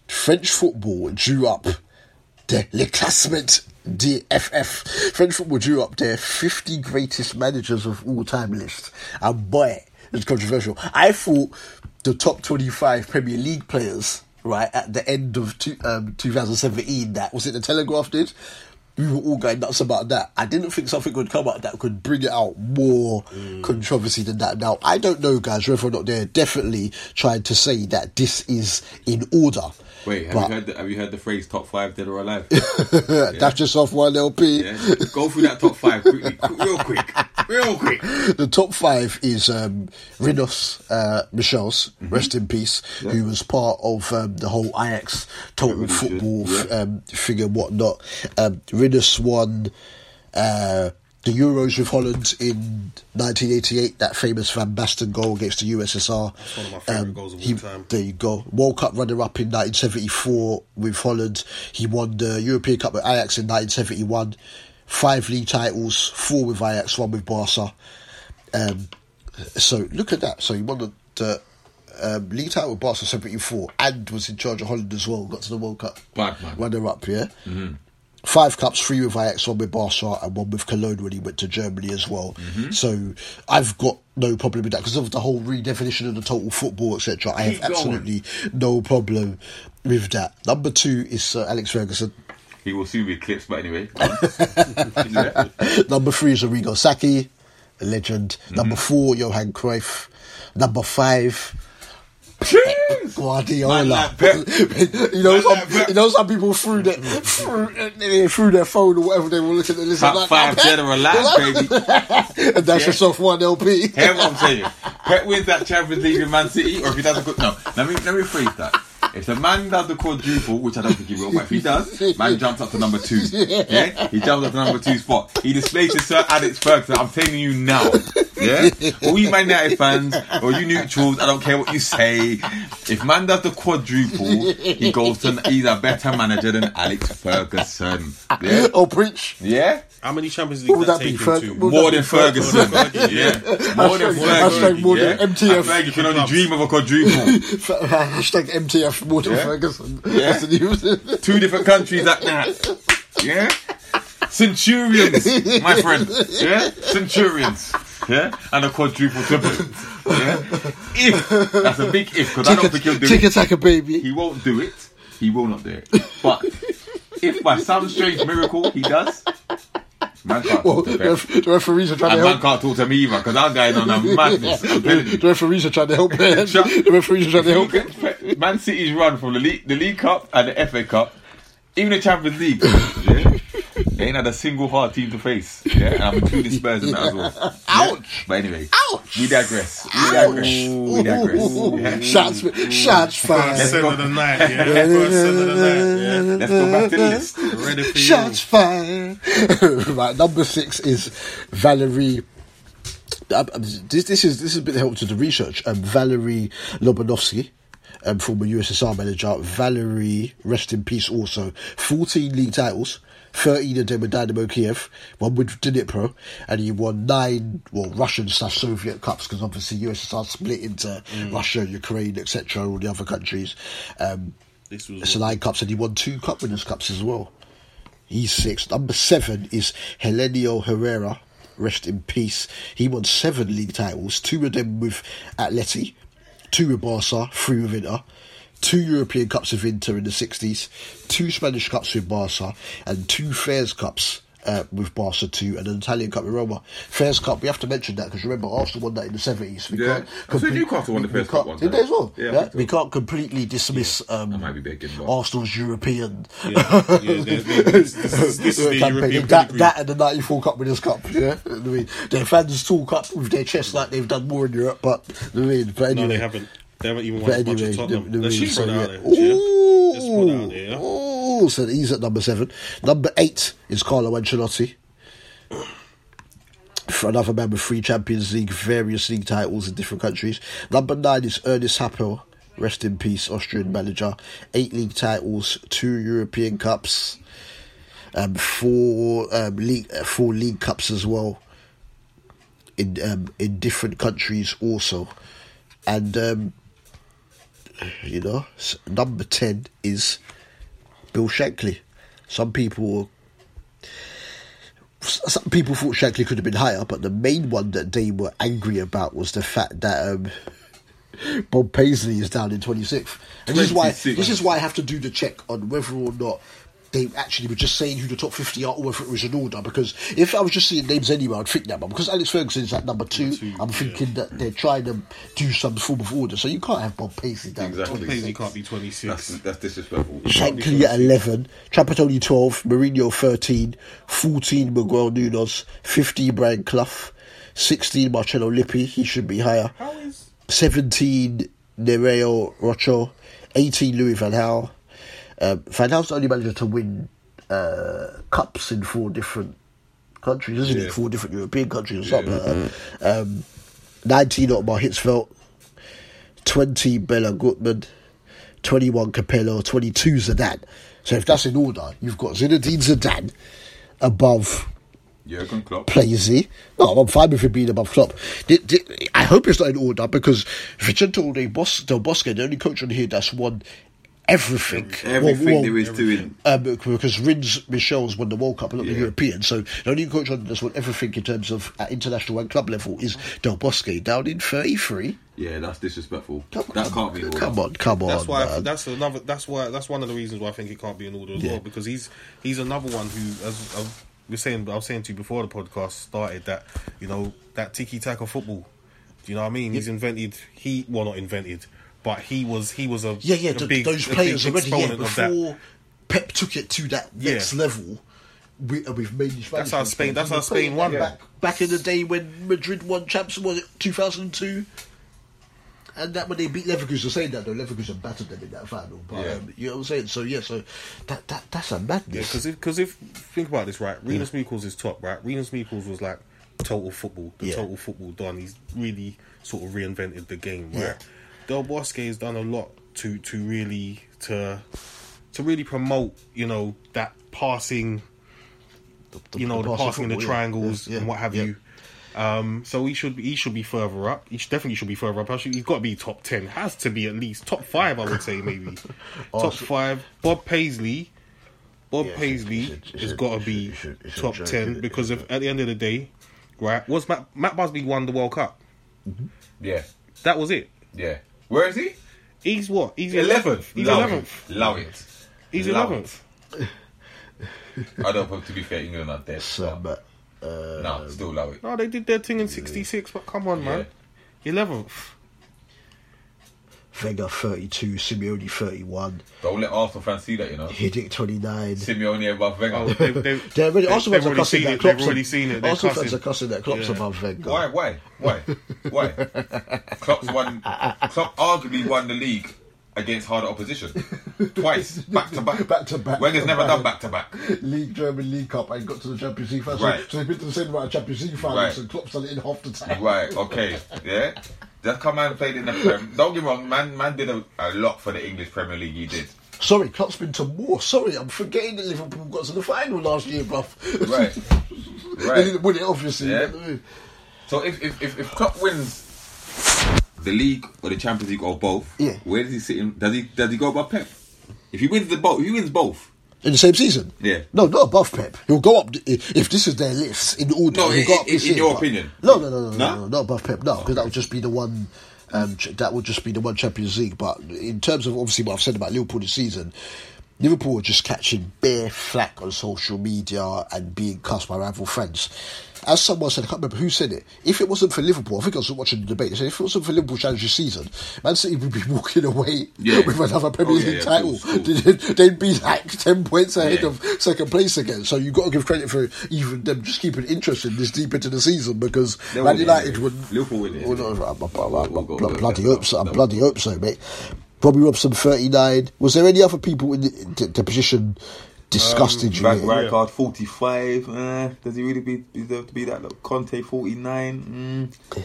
French football drew up the Le Classement DFF. French football drew up their 50 greatest managers of all time list. And boy, it's controversial. I thought the top 25 Premier League players, right, at the end of two, um, 2017, that was it the Telegraph did? We were all going nuts about that. I didn't think something would come out that could bring it out more controversy than that. Now, I don't know, guys, whether or not they're definitely trying to say that this is in order. Wait, have But- you heard the, have you heard the phrase top five dead or alive? That's just off one LP. Yeah, go through that top five quickly, real quick, real quick. The top five is um, Rinus uh, Michels, Mm-hmm. rest in peace, who was part of um, the whole Ajax total football f- yeah. um, thing and whatnot. Um, Rinus won uh, the Euros with Holland in 1988, that famous Van Basten goal against the USSR. one of my favourite goals of all time. There you go. World Cup runner up in 1974 with Holland. He won the European Cup with Ajax in 1971. Five league titles, four with Ajax, one with Barca. Um, so look at that. So he won the, the um, league title with Barca 74 and was in charge of Holland as well. Got to the World Cup. Bad man. Runner up, yeah? Five cups, three with Ajax, one with Barca, and one with Cologne when he went to Germany as well. Mm-hmm. So I've got no problem with that because of the whole redefinition of the total football, etc. I have absolutely no problem with that. Number two is Sir Alex Ferguson. He will soon be clips, but anyway. Number three is Arrigo Sacchi, a legend. Mm-hmm. Number four, Johan Cruyff. Number five, Guardiola. Like Pep. you know, some, you know, some people threw their through, through their phone or whatever they were looking at the list. Top like, five "Oh, dead or baby. and that's Yeah. off one LP. Hear what I'm saying? Pep wins that Champions League in Man City, or if he does a good no. Let me let me phrase that. If the man does the quadruple, which I don't think he will, but if he does, man jumps up to number two. Yeah, he jumps up to number two spot. He displays to Sir Alex Ferguson. I'm telling you now. Yeah, all you Man United fans or you neutrals, I don't care what you say. If man does the quadruple, he goes to. He's a better manager than Alex Ferguson. Yeah, Oh, preach. yeah. How many Champions What Leagues would that that be, take him Ferg- to? would More than Ferguson, Ferguson. yeah. More than Hashtag- hashtag more than Ferguson, yeah. MTF. I you can only dream of a quadruple. Uh, hashtag MTF Morton Yeah. Ferguson. Yeah. That's the news. Two different countries at that. Yeah? Centurions, my friend. Yeah? Centurions. Yeah? And a quadruple triple. Yeah? If, that's a big if, because I don't think he'll do Tick it. attack a baby. He won't do it. He will not do it. But if by some strange miracle he does, man can't Well, talk to the, the referees are trying And to man help. can't talk to me either, because I'm going on a madness. You. The referees are trying to help. Man. The referees are trying to help. At Man City's run from the League, the League Cup and the FA Cup, even the Champions League. yeah? They ain't had a single hard team to face. Yeah, and I'm including Spurs in that as well. Ouch. But anyway, Ouch. we digress. We digress. We digress. Yeah. Shots, shots First fired. set of the night, yeah. First set of the night, yeah. Let's go back to the list. Ready for you. Shots fired. right, number six is Valerie. Um, um, this, this is this has been help to the research. Um, Valerie Lobanovsky, um, former USSR manager. Valerie, rest in peace. Also, fourteen league titles. 13 of them with Dynamo Kiev, one with Dnipro, and he won nine, well, Russian slash Soviet cups, because obviously USSR split into Russia, Ukraine, etc., all the other countries. Um, This was so nine cups, and he won two cup winners' cups as well. He's six. Number seven is Helenio Herrera. Rest in peace. He won seven league titles, two of them with Atleti, two with Barca, three with Inter, two European Cups with Inter in the 60s, two Spanish Cups with Barca, and two Fairs Cups uh, with Barca too, and an Italian Cup with Roma. Fairs Cup, we have to mention that because remember, Arsenal won that in the 70s. We Yeah. can't I said complete- Newcastle won the we- Fairs Cup can't- one Did they time. as well? Yeah, Yeah, so. we can't completely dismiss um, I might be begging, Arsenal's European Yeah, yeah, they- they- this, this this campaign. European that, that and the 94 Cup Winners' Cup. Yeah, I mean, their fans talk up with their chest like they've done more in Europe, but I mean, but anyway, No, they haven't. They haven't even won But as much anyway, as Tottenham. the- the Let's just put out there. yeah? Just put out there. Ooh, so he's at number seven. Number eight is Carlo Ancelotti. For another man with three Champions League, various league titles in different countries. Number nine is Ernest Happel. Rest in peace, Austrian manager. Eight league titles, two European Cups, um, four um, league, uh, four league cups as well. In um, in different countries also, and um, you know, number 10 is Bill Shankly. Some people some people thought Shankly could have been higher, but the main one that they were angry about was the fact that um, Bob Paisley is down in 26th. And this is why this is why I have to do the check on whether or not they actually were just saying who the top 50 are or whether it was an order. Because if I was just seeing names anywhere, I'd think that. But because Alex Ferguson's at number two, I'm thinking that they're trying to do some form of order. So you can't have Bob Paisley down at Exactly. Paisley can't be 26. That's, that's disrespectful. Shankly at 11, Trapattoni 12, Mourinho 13, 14 Miguel Muñoz, 15 Brian Clough, 16 Marcello Lippi, he should be higher, How is 17 Nereo Rocco, 18 Louis Van Gaal. Um, Van Gaal's the only manager to win uh, cups in four different countries, isn't Yeah. it? Four different European countries or something like that. Um, 19 Ottmar Hitzfeld, 20 Béla Guttmann, 21 Capello, 22 Zidane. So if that's in order, you've got Zinedine Zidane above Jurgen Klopp. Plazy. No, I'm fine with him being above Klopp. I hope it's not in order because Vicente Del Bosque, the only coach on here that's won everything. Everything Well, well, there is doing. um, because Rins Michel's won the World Cup and not the Yeah. European. So the only coach on that's won everything in terms of at international and club level is Del Bosque, down in 33. Yeah, that's disrespectful. Come that can't be. in order. Come on, come on. That's why. I, that's another. That's why. That's one of the reasons why I think it can't be in order as Yeah. well. Because he's he's another one who, as I was saying, I was saying to you before the podcast started that you know that tiki taka football. Do you know what I mean? He's invented. He well not invented, but he was he was a Yeah, yeah, a big, those players already. Yeah, exponent of that. before Pep took it to that next Yeah. level. We, we've made these That's how Spain- that's how They played Spain won. Back, back in the day when Madrid won champs, was it 2002? And that when they beat Leverkusen, saying that though, Leverkusen battered them in that final. But Yeah. um, you know what I'm saying? So yeah, so that that that's a madness. Yeah, because if, because if think about this, right? Rinus Michels is top, right? Rinus Michels was like total football, the Yeah. total football done. He's really sort of reinvented the game, right? Del Bosque has done a lot to to really to to really promote, you know, that passing, The- you know, the, passing in the triangles Yeah, yeah, and what have yeah. you. Um, so he should he should be further up. He should, definitely should be further up. Actually, he's got to be top ten. Has to be at least top five. I would say maybe top Arsenal- five. Bob Paisley. Bob Yeah, should- Paisley should- has got to be should- should top ten because if, at the end of the day, right, was Matt, Matt Busby won the World Cup? Yeah, That was it. yeah. Where is he? He's what? He's Eleventh. He's Love eleventh. It. Love it. He's Love eleventh. I don't know. To be fair, England are dead. So, but, uh, no, still love it. No, they did their thing in '66, but come on, man, eleventh. Wenger 32, Simeone 31, Don't let Arsenal fans see that, you know. Hiddink 29. Simeone above Wenger. Oh, they, they, They're already, they- Arsenal they've fans are already cussing that. Klopp's They've already seen it. They're Arsenal fans are cussing that Klopp's Yeah. above Wenger. Why? Why? Why? Why? Klopp's won. Klopp arguably won the league against harder opposition twice, back to back. Back to back. Wenger's never done back to back. League German League Cup and got to the Champions League final. Right. So, so they've been to the same amount of Champions League finals Right. and Klopp's done it in half the time. Right. Okay. Yeah. Just come man played in the Prem. Don't get me wrong, man. Man did a, a lot for the English Premier League. He did. Sorry, Klopp's been to more. Sorry, I'm forgetting that Liverpool got to the final last year, bruv. Right. they Right. didn't win it, obviously. Yeah. So if if if, if Klopp wins the league or the Champions League or both, Yeah. where does he sit? In, does he does he go above Pep? If he wins the both, he wins both. In the same season? Yeah. No, not above Pep. He'll go up, if this is their list, in order. No, he'll in- go up in- this in year, your opinion. No, no, no, no, no, No? no, not above Pep, no, because that would just be the one. Um, that would just be the one Champions League. But in terms of obviously what I've said about Liverpool this season, Liverpool are just catching bare flack on social media and being cussed by rival friends. As someone said, I can't remember who said it. If it wasn't for Liverpool, I think I was watching the debate. They said if it wasn't for Liverpool challenge this season, Man City would be walking away Yeah. with another Premier Oh, yeah, League yeah, title. course, of They'd, be like ten points ahead of second place again. So you've got to give credit for even them just keeping interest in this deep into the season because Man United would. Liverpool win it, Well, I'm we'll bloody hope so. I'm bloody hope so, mate. Bobby Robson, thirty nine. Was there any other people in the, the, the position disgusted you? Rag mate? Rijkaard forty five. Uh, does he really be deserve to be that? Look, Conte forty nine. Mm.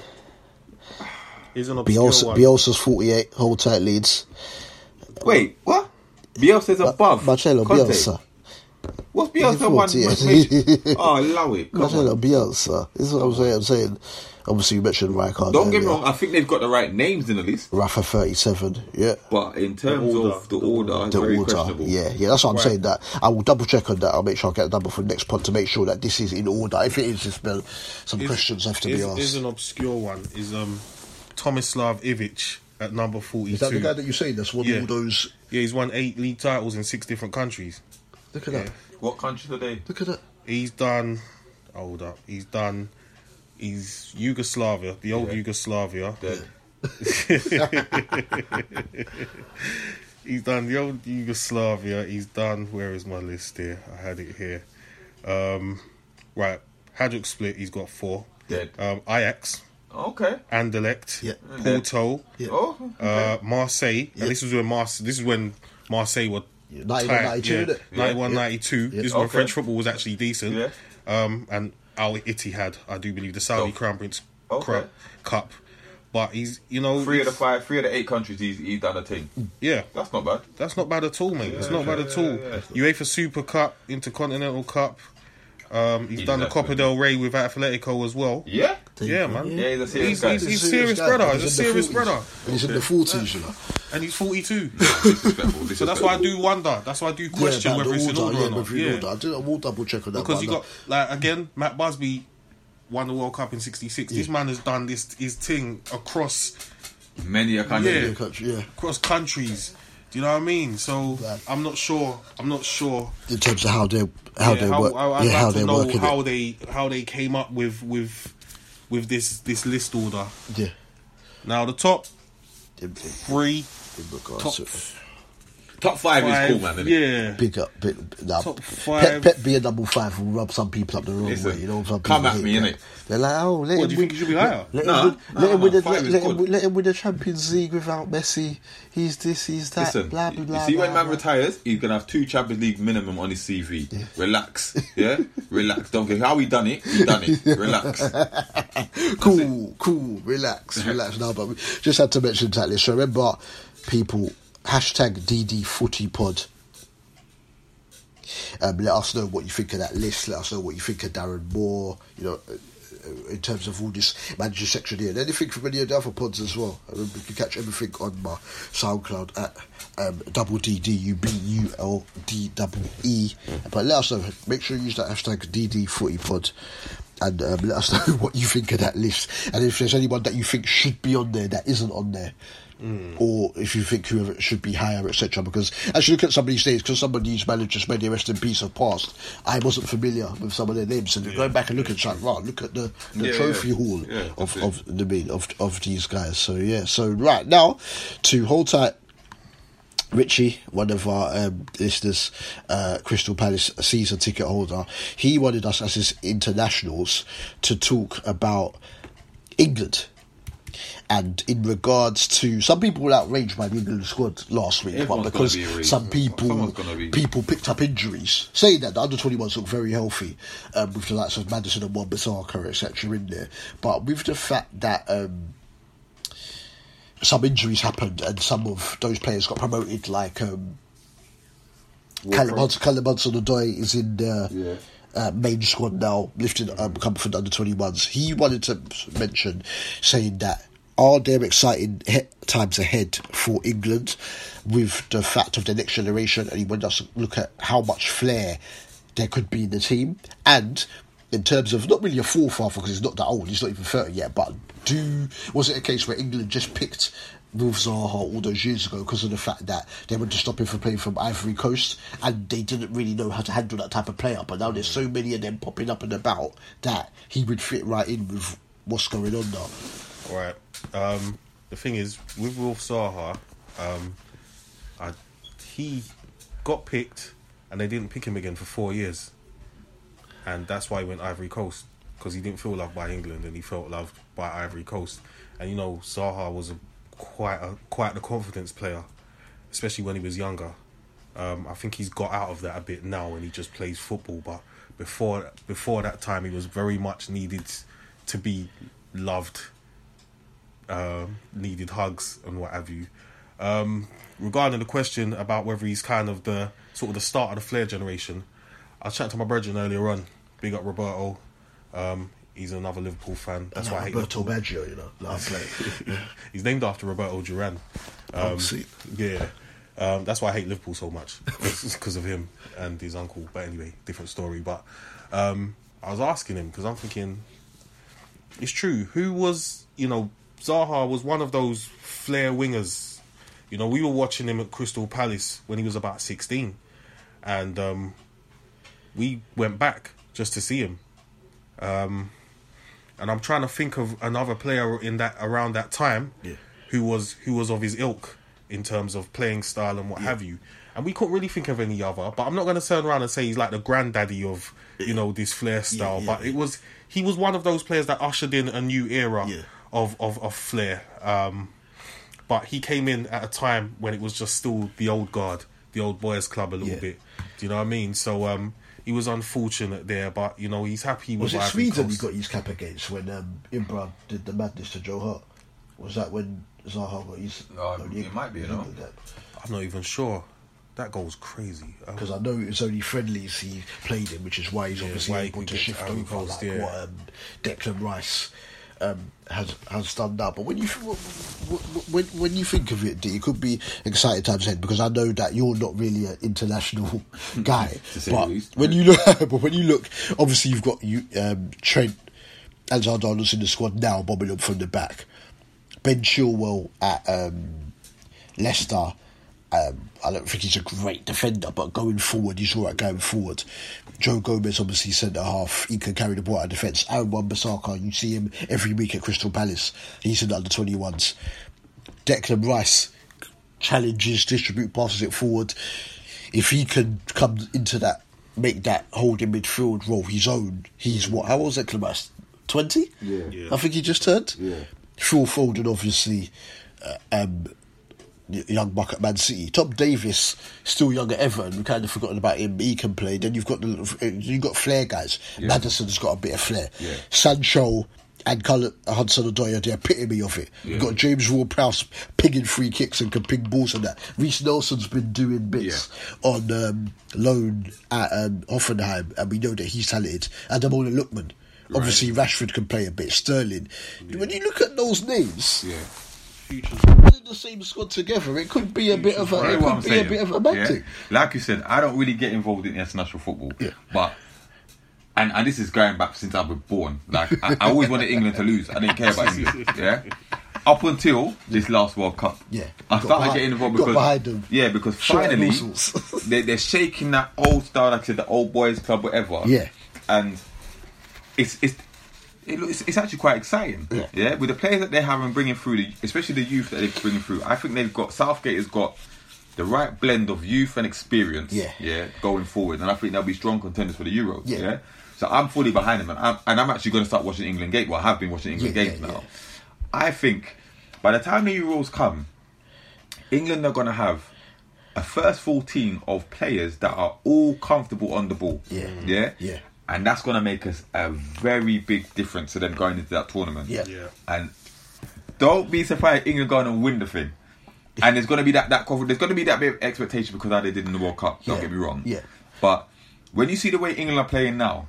He's an obscure Bielsa, one. Bielsa's forty eight. Hold tight, Leeds. Wait, what? Bielsa's above Marcelo Conte. Bielsa. What's Bielsa He's one? 40, oh, allow it. Come Marcelo on. Bielsa. This is what I'm saying. I'm saying. Obviously, you mentioned Rijkaard. Don't get me earlier. wrong. I think they've got the right names in the list, Rafa thirty seven. Yeah. but in terms order, of the, the order, the very order. questionable. Yeah, yeah, that's what I'm Right. saying. That I will double check on that. I'll make sure I get the number for the next pod to make sure that this is in order. If it is, just well, some Is- questions have to be asked. Is an obscure one. Is um Tomislav Ivic at number forty Is that the guy that you say that's won Yeah. all those? Yeah, he's won eight league titles in six different countries. Look at Yeah. that! What countries are they? Look at that! He's done. Hold up. He's done. He's Yugoslavia, the old Yeah. Yugoslavia. Dead. He's done the old Yugoslavia. He's done. Where is my list here? I had it here. Um, right, Hajduk Split. He's got four. Dead. Um, Ajax, Okay. Anderlecht, Yeah. Porto, Yeah. Oh. uh, Marseille. Yeah. And this is when Marseille. This is when Marseille were. Yeah, 91, tight, 92, yeah, 91, Yeah. 92. Yeah. This is when French football was actually decent. Yeah. Um, and Al Ittihad, I do believe, the Saudi Oh. Crown Prince Okay. Cup. But he's, you know, Three of the five, three of the eight countries he's, he's done a thing. Yeah, That's not bad. that's not bad at all, mate. it's not bad at all. yeah, yeah. UEFA Super Cup, Intercontinental Cup. Um, he's He done the Copa del Rey with Atletico as well. Yeah. Yeah, man. Yeah, he's a serious He's, guy. he's, he's He's a serious guy. brother. He's He's a serious 40s. brother. And he's in the forties, you know. And he's 42. So that's why I do wonder. That's why I do question yeah, whether it's in order. order yeah, or not. Yeah. order. I do. I will double check on that. Because you got like again, Matt Busby won the World Cup in '66. This man has done this his thing across Many a country. Yeah. Yeah, country, yeah. across countries. Do you know what I mean? So Right. I'm not sure. I'm not sure In terms of how they how yeah, they how, work, I- I'd yeah, like how to they know working how it. they how they came up with with with this this list order. Yeah. Now the top three, top to Top five, five, is cool, man. yeah. big up, big, nah, Top Pep, five. Pep being number five will rub some people up the wrong Listen, way. You know, some come people at me, hate innit? that. They're like, oh, let What, him do you win. think he should be higher? Let, Nah, him win, nah, let, him win the, five let, is let him, let him win the Champions League without Messi. He's this, he's that. Listen, blah blah you blah. see when blah, man blah. retires, he's gonna have two Champions League minimum on his CV. Relax, yeah, relax. Don't care how he done it. He done it. Relax. cool, cool, relax, relax. Now, but we just had to mention that list. So remember, people, hashtag DD Footy Pod. Um, let us know what you think of that list. Let us know what you think of Darren Moore. You know, uh, in terms of all this manager section here, and anything from any of the other pods as well. I you can catch everything on my SoundCloud at um, double D D U B U L D double E. But let us know. Make sure you use that hashtag DD Footy Pod. And um, let us know what you think of that list. And if there's anyone that you think should be on there that isn't on there, or if you think whoever should be higher, etc. Because as you look at some of these names, because some of these managers, may they rest in peace, have passed. I wasn't familiar with some of their names, and you're going back and looking, it's like, right, look at the, the Yeah, trophy yeah. hall Yeah, of, it. of the main of of these guys. So yeah, so right now to hold tight. Richie, one of our um, listeners, uh, Crystal Palace season ticket holder, he wanted us as his internationals to talk about England. And in regards to some people were outraged by the England squad last week, Everyone's but because be some people be- people picked up injuries, saying that the under twenty ones look very healthy, um, with the likes of Maddison and Wan-Bissaka etc. in there, but with the fact that um, some injuries happened and some of those players got promoted, like um, Callum Hudson, Hudson-Odoi is in the Yeah. uh, main squad now, lifting um, the under 21s. He wanted to mention, saying that are there exciting times ahead for England with the fact of the next generation, and you wanted us to look at how much flair there could be in the team, and in terms of not really a forefather because he's not that old, he's not even 30 yet, but do was it a case where England just picked Wilf Zaha all those years ago because of the fact that they were to stop him from playing from Ivory Coast and they didn't really know how to handle that type of player. But now there's so many of them popping up and about that he would fit right in with what's going on now. Right. Um, the thing is, with Wolf Zaha, um, I, he got picked, and they didn't pick him again for four years, and that's why he went Ivory Coast because he didn't feel loved by England, and he felt loved by Ivory Coast. And you know, Zaha was a quite a quite the confidence player, especially when he was younger. Um, I think he's got out of that a bit now, and he just plays football. But before before that time, he was very much needed to be loved um, needed hugs and what have you. Um, regarding the question about whether he's kind of the sort of the start of the Flair generation, I chatted to my brethren earlier on. Big up Roberto. Um, he's another Liverpool fan. That's why I hate Roberto. Baggio, you know, last play. He's named after Roberto Duran. Oh. Yeah. Um, that's why I hate Liverpool so much because of him and his uncle. But anyway, different story. But um, I was asking him because I'm thinking it's true. Who was you know Zaha was one of those flair wingers. You know, we were watching him at Crystal Palace when he was about 16, and um, we went back just to see him. Um, and I'm trying to think of another player in that around that time Yeah. who was who was of his ilk in terms of playing style and what have you. And we couldn't really think of any other. But I'm not going to turn around and say he's like the granddaddy of you know this flair style. yeah, but yeah. it was he was one of those players that ushered in a new era Yeah. Of, of of flair. Um, but he came in at a time when it was just still the old guard, the old boys club a little Yeah. bit. Do you know what I mean? So um, he was unfortunate there, but you know he's happy with Was it Sweden he got his cap against when um, Ibra did the madness to Joe Hart? Was that when Zaha got his? Oh, it might be, you know. I'm not even sure. That goal's crazy. Um, Because I know it was only friendlies he played in, which is why he's Yeah, obviously why able could to shift Ivory over like yeah. what um, Declan Rice um, has has done now. But when you when when you think of it, D, it could be exciting times ahead because I know that you're not really an international guy. But least. when you look, but when you look, obviously you've got you um, Trent, Arnold's in the squad now, bobbing up from the back. Ben Chilwell at um, Leicester. Um, I don't think he's a great defender, but going forward, he's all right going forward. Joe Gomez, obviously centre half, he can carry the ball out of defence. Aaron Wan-Bissaka, you see him every week at Crystal Palace. He's in the under 21s. Declan Rice challenges, distribute passes it forward. If he can come into that, make that holding midfield role his own, he's what? How old is Declan Rice? 20? Yeah. Yeah. I think he just turned. Yeah. Phil Foden, obviously, uh, um, y- young buck at Man City. Tom Davies, still young at Everton. We kind of forgotten about him. He can play. Then you've got the uh, you've got flair guys. Maddison's got a bit of flair. Yeah. Sancho and Cullen Hudson Odoi are the epitome of it. You've got James Ward-Prowse pinging free kicks and can ping balls and that. Reiss Nelson's been doing bits on um, loan at um, Hoffenheim, and we know that he's talented. Ademola Lookman. Obviously, Rashford can play a bit. Sterling. When you look at those names, Yeah. In the same squad together, it could be a bit of a, it could I'm be saying. a bit of a bad Yeah. Like you said, I don't really get involved in international football. Yeah. But and and this is going back since I was born. Like I, I always wanted England to lose. I didn't care about England. Yeah. up until this last World Cup. Yeah. I started behind- getting involved because yeah, because finally muscles. they, they're shaking that old style, like I said, the old boys club, whatever. Yeah. and it's it's. It looks, it's actually quite exciting, Yeah. With the players that they have and bringing through, the, especially the youth that they're bringing through, I think they've got Southgate has got the right blend of youth and experience, Yeah. yeah, going forward, and I think they'll be strong contenders for the Euros, Yeah. yeah. So I'm fully behind them, and I'm, and I'm actually going to start watching England games. Well, I have been watching England Yeah, games yeah, now. yeah. I think by the time the Euros come, England are going to have a first 14 of players that are all comfortable on the ball. Yeah. Yeah. Yeah. And that's going to make us a very big difference to them going into that tournament. Yeah. Yeah. And don't be surprised England going to win the thing. And there's going to be that that conf- there's going to be that bit of expectation because how they did in the World Cup. Don't Yeah. get me wrong. Yeah. But when you see the way England are playing now,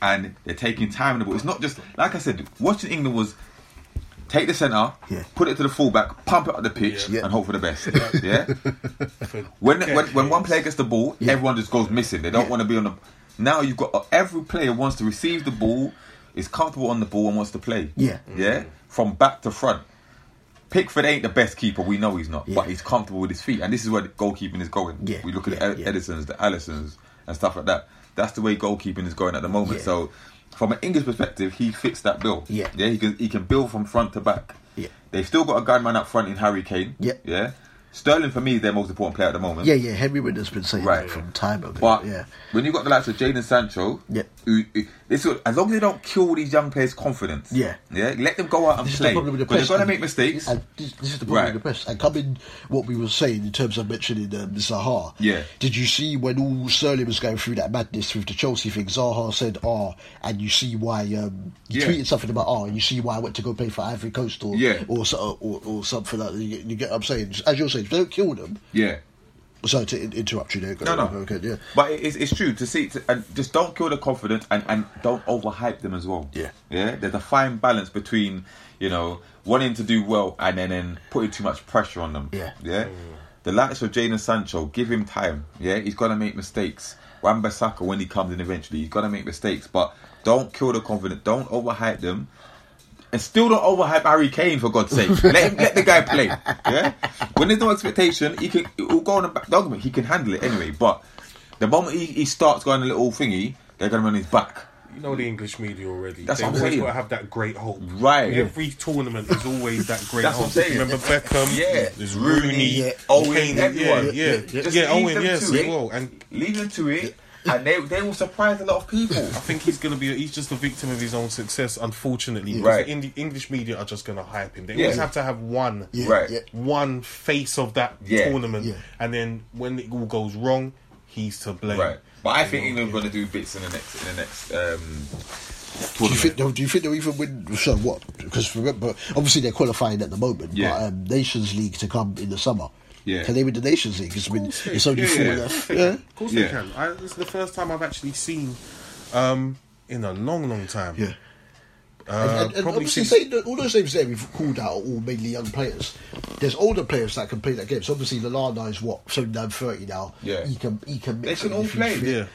and they're taking time in the ball, it's not just like I said. Watching England was take the centre, Yeah. put it to the fullback, pump it up the pitch, Yeah. and hope for the best. yeah. For When, when when one player gets the ball, Yeah. everyone just goes missing. They don't Yeah. want to be on the. Now you've got uh, every player wants to receive the ball, is comfortable on the ball, and wants to play. Yeah. Mm. yeah, from back to front. Pickford ain't the best keeper. We know he's not, Yeah. but he's comfortable with his feet, and this is where the goalkeeping is going. Yeah, We look at yeah, the Ed- yeah. Edersons, the Alissons, and stuff like that. That's the way goalkeeping is going at the moment. Yeah. So, from an English perspective, he fits that bill. Yeah. yeah, he can he can build from front to back. Yeah. They've still got a guy man up front in Harry Kane. Yeah. yeah. Sterling for me is their most important player at the moment. Yeah, yeah. Henry Winter's been saying Right. that from time ago. But yeah. when you've got the likes of Jadon Sancho, Yeah. who, who, this is- as long as they don't kill these young players' confidence, Yeah. yeah, let them go out and This is the play. problem with the But they're going to make mistakes. And this, this is the problem Right. with the press. And coming, what we were saying in terms of mentioning um, Zaha. Yeah. Did you see when all Sterling was going through that madness with the Chelsea thing? Zaha said, "Ah," and you see why. Um, he Yeah. tweeted something about, "Ah," and you see why I went to go play for Ivory Coast or Yeah. or, so- or or something like that. You you get what I'm saying? As you're saying, don't kill them. yeah. Sorry to in- interrupt you there. No, no. Okay, yeah. But it- it's, it's true to see, to, and just don't kill the confidence, and, and don't overhype them as well. Yeah. yeah. There's a fine balance between you know wanting to do well and then, then putting too much pressure on them. Yeah. yeah. The likes of Jadon Sancho, give him time. Yeah, he's gonna make mistakes. Wan Bissaka, when he comes in eventually, he's gonna make mistakes. But don't kill the confidence. Don't overhype them. And still don't overhype Harry Kane for God's sake. let him let the guy play. Yeah. When there's no expectation, he can he'll go on the back. Don't get me, he can handle it anyway. But the moment he, he starts going a little thingy, they're gonna be on his back. You know the English media already. That's they what I'm always saying. got to have that great hope. Right. Every tournament is always that great That's what hope. I'm saying. Remember Beckham? Yeah. There's Rooney. Yeah. Owen, Kane, everyone. Yeah, yeah, Yeah, Just yeah. leave Owen, them yes, to as well. And Leave them to it, and they they will surprise a lot of people. I think he's gonna be. He's just a victim of his own success, unfortunately. Because Right. the English media are just gonna hype him. They Yeah. always have to have one, Yeah, Right. yeah. one face of that Yeah. tournament, Yeah. and then when it all goes wrong, he's to blame. Right. But I think England's going to do bits in the next in the next um, Do you think they'll, do you think they'll even win? So what? Because remember, obviously they're qualifying at the moment. Yeah. But um, Nations League to come in the summer. Yeah. Can they win the Nations League? It's, been, they- it's only yeah, four yeah. left. Yeah, Yeah. Of course Yeah. they can. I, this is the first time I've actually seen um, in a long, long time. Yeah. Uh, and, and, and obviously, since- say that all those names there we've called out are all mainly young players. There's older players that can play that game. So obviously, Lallana is what 79, 30 now. Yeah. he can he can. They mix can it all play. fit.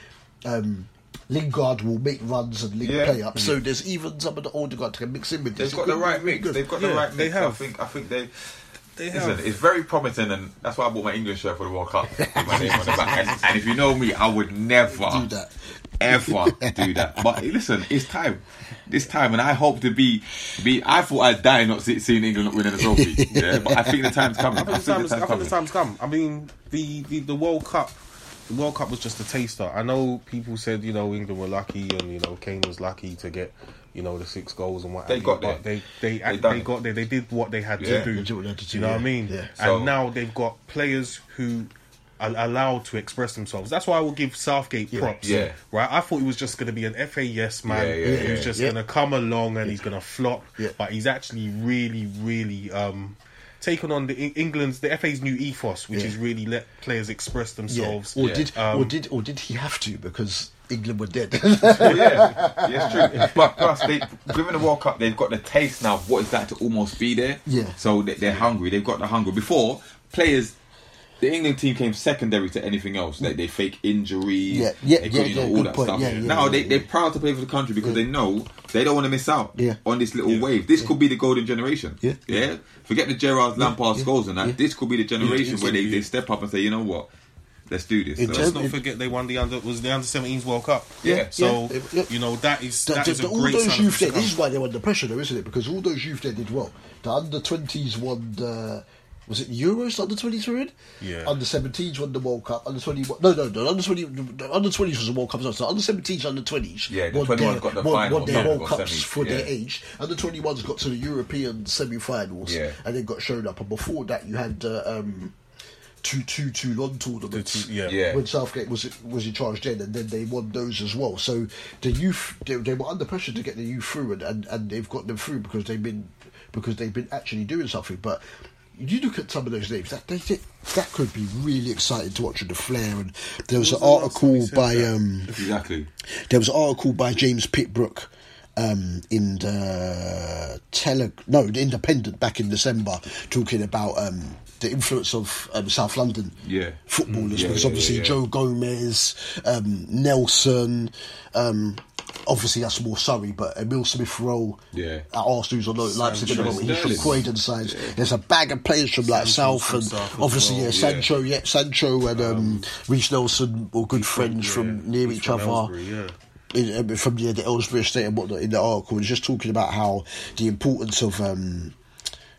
yeah. Um, Lingard will make runs and link Yeah. play up. So there's even some of the older guys that can mix in with this. They've got the right mix. They've got the right mix. they have. I think. I think they. They Listen, have. it's very promising, and that's why I bought my English shirt for the World Cup my name on the back. And, and if you know me, I would never Do that. ever do that. But listen, it's time. It's time, and I hope to be. Be. I thought I'd die not see, seeing England winning a trophy. Yeah, but I think the time's coming. I think, the time's, I think the time's come. I mean, the, the, the World Cup, the World Cup was just a taster. I know people said you know England were lucky and you know Kane was lucky to get you know the six goals and what They got but there. They they They they, done got there. They did what they had Yeah. to do. They what they had to Do you do, know what I mean? Yeah. So- and now they've got players who are allowed to express themselves. That's why I will give Southgate props. Yeah. Right. I thought he was just going to be an FA yes man. Yeah, yeah, He was yeah. just Yeah. going to come along and he's going to flop. Yeah. But he's actually really, really um, taken on the England's the FA's new ethos, which Yeah. is really let players express Yeah. themselves. Or Yeah. did Um, or did or did he have to because England were dead? Well, yeah, yeah, it's true. But plus, they given the World Cup, they've got the taste now of what it's like to almost be there. Yeah. So they, they're hungry. They've got the hunger. Before players, the England team came secondary to anything else. Like they fake injuries, Yeah, yeah, they yeah, couldn't yeah, all that point. stuff. Yeah, yeah, now yeah, they yeah. they're proud to play for the country because they know they don't want to miss out Yeah. on this little wave. This could be the golden generation. Yeah. yeah. Forget the Gerrard, Lampard, yeah, Scholes and that. yeah. This could be the generation Yeah, where they, yeah. they step up and say, you know what, let's do this. So- Let's not forget they won the under was the under 17s World Cup. Yeah. So Yeah, yeah. you know that is The- that the- is a the- all great those youth there, this is why they're under pressure, though, isn't it? Because all those youth there did well. The under 20s won the. Was it Euros under 23 in? Yeah. Under 17s won the World Cup. Under 21. No, no, no. Under 20. The under 20s was the World Cup. So under 17s, under 20s. Yeah, the won 21s their, got the won, final, won their yeah, World got Cups semis, for their yeah. age. Under 21s got to the European semi finals. Yeah. And then got shown up. And before that, you had. Uh, um, Two two two long tournaments. Two- two- yeah. Yeah. When Southgate was was in charge then, and then they won those as well. So the youth they, they were under pressure to get the youth through, and, and, and they've got them through because they've been because they've been actually doing something. But you look at some of those names that they, they, that could be really exciting to watch in the flair. And there was, was an the last time article he said by that? um, exactly. there was an article by James Pitt-Brooke um, in the tele no the Independent back in December talking about um, the influence of um, South London Yeah. footballers Yeah, because obviously yeah, yeah. Joe Gomez, um, Nelson. Um, Obviously, that's more Surrey, but Emile Smith Rowe Yeah. at Arsenal's on Leipzig at the moment. He's from. Croydon sides. There's a bag of players from like South from and South obviously well, yeah, yeah. Sancho, yeah, Sancho and um, Reiss Nelson were good friends Yeah. from near each from other in, uh, from the, the Ellsbury estate and whatnot in the article was just talking about how the importance of um,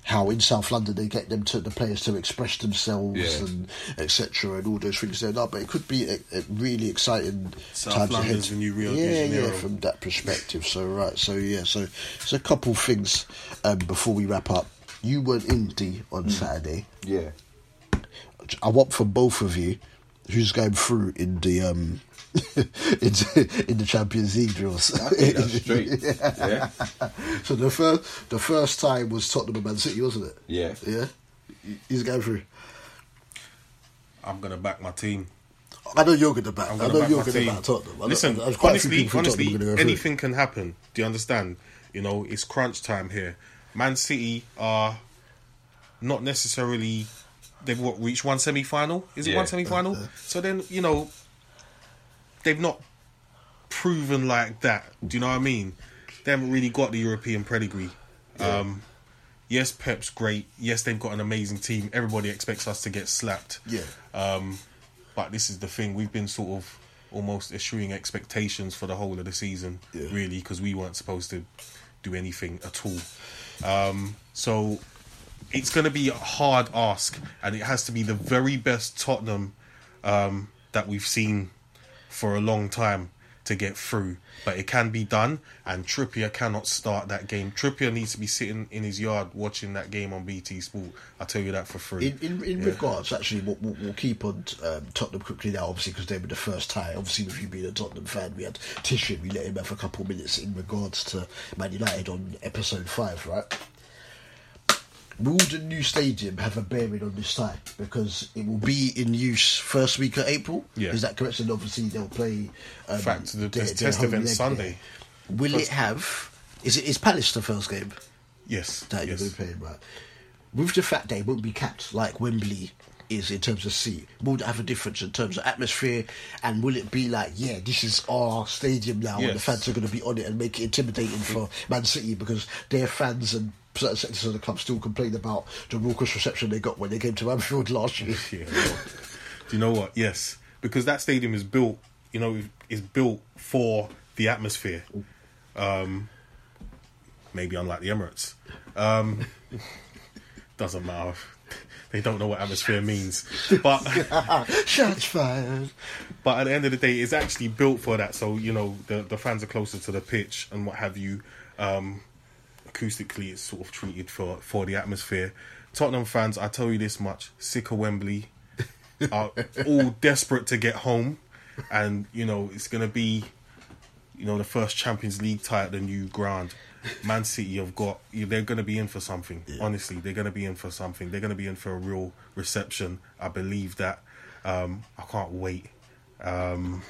how in South London they get them to the players to express themselves Yeah. and etc. and all those things there. No, but it could be a, a really exciting South times London's ahead. new Rio yeah, yeah, from that perspective. So right, so yeah, so it's a couple things um, before we wrap up. You weren't in D on Saturday. Yeah. I want from both of you who's going through in the um in, in the Champions League drills. Yeah. so the first the first time was Tottenham and Man City, wasn't it? Yeah. Yeah. He's going through. I'm gonna back my team. I know you're going to back. Gonna know back you're going to team. back Tottenham. I Listen, there's a few honestly, honestly, Tottenham who are gonna go anything can happen. Do you understand? You know, it's crunch time here. Man City are not necessarily. They've what reached one semi final? Is it Yeah. one semi final? So then you know, they've not proven like that. Do you know what I mean? They haven't really got the European pedigree. Um, yes, Pep's great. Yes, they've got an amazing team. Everybody expects us to get slapped. Yeah. Um, but this is the thing. We've been sort of almost eschewing expectations for the whole of the season, Yeah. really, because we weren't supposed to do anything at all. Um, so it's going to be a hard ask, and it has to be the very best Tottenham um, that we've seen for a long time to get through. But it can be done, and Trippier cannot start that game. Trippier needs to be sitting in his yard watching that game on BT Sport. I'll tell you that for free. In, in, in Yeah. regards, actually, we'll, we'll, keep on um, Tottenham quickly now, obviously, because they were the first tie. Obviously, with you being a Tottenham fan, we had Tishin, we let him have a couple of minutes in regards to Man United on episode 5, right? Will the new stadium have a bearing on this tie? Because it will be in use first week of April. Yeah. Is that correct? And obviously, they'll play. Um, In fact, the their- test- their test event Sunday. there. Will it have. Is it is Palace the first game? Yes, that you're yes. going to play, right? With the fact that it won't be capped like Wembley is in terms of seat, will it have a difference in terms of atmosphere? And will it be like, yeah, this is our stadium now, and the fans are going to be on it and make it intimidating for Man City because their fans and certain sectors of the club still complain about the raucous reception they got when they came to Anfield last year. Yeah, well, do you know what? Yes, because that stadium is built. You know, is built for the atmosphere. Um, maybe unlike the Emirates, um, doesn't matter. They don't know what atmosphere means, but Shots fired. but at the end of the day, it's actually built for that. So you know, the the fans are closer to the pitch and what have you. Um, acoustically, it's sort of treated for for the atmosphere. Tottenham fans, I tell you this much: sick of Wembley, are all desperate to get home, and you know it's gonna be, you know, the first Champions League tie at the new ground. Man City have got they're going to be in for something. Honestly, they're going to be in for something. They're going to be in for a real reception. I believe that. Um, I can't wait. Um,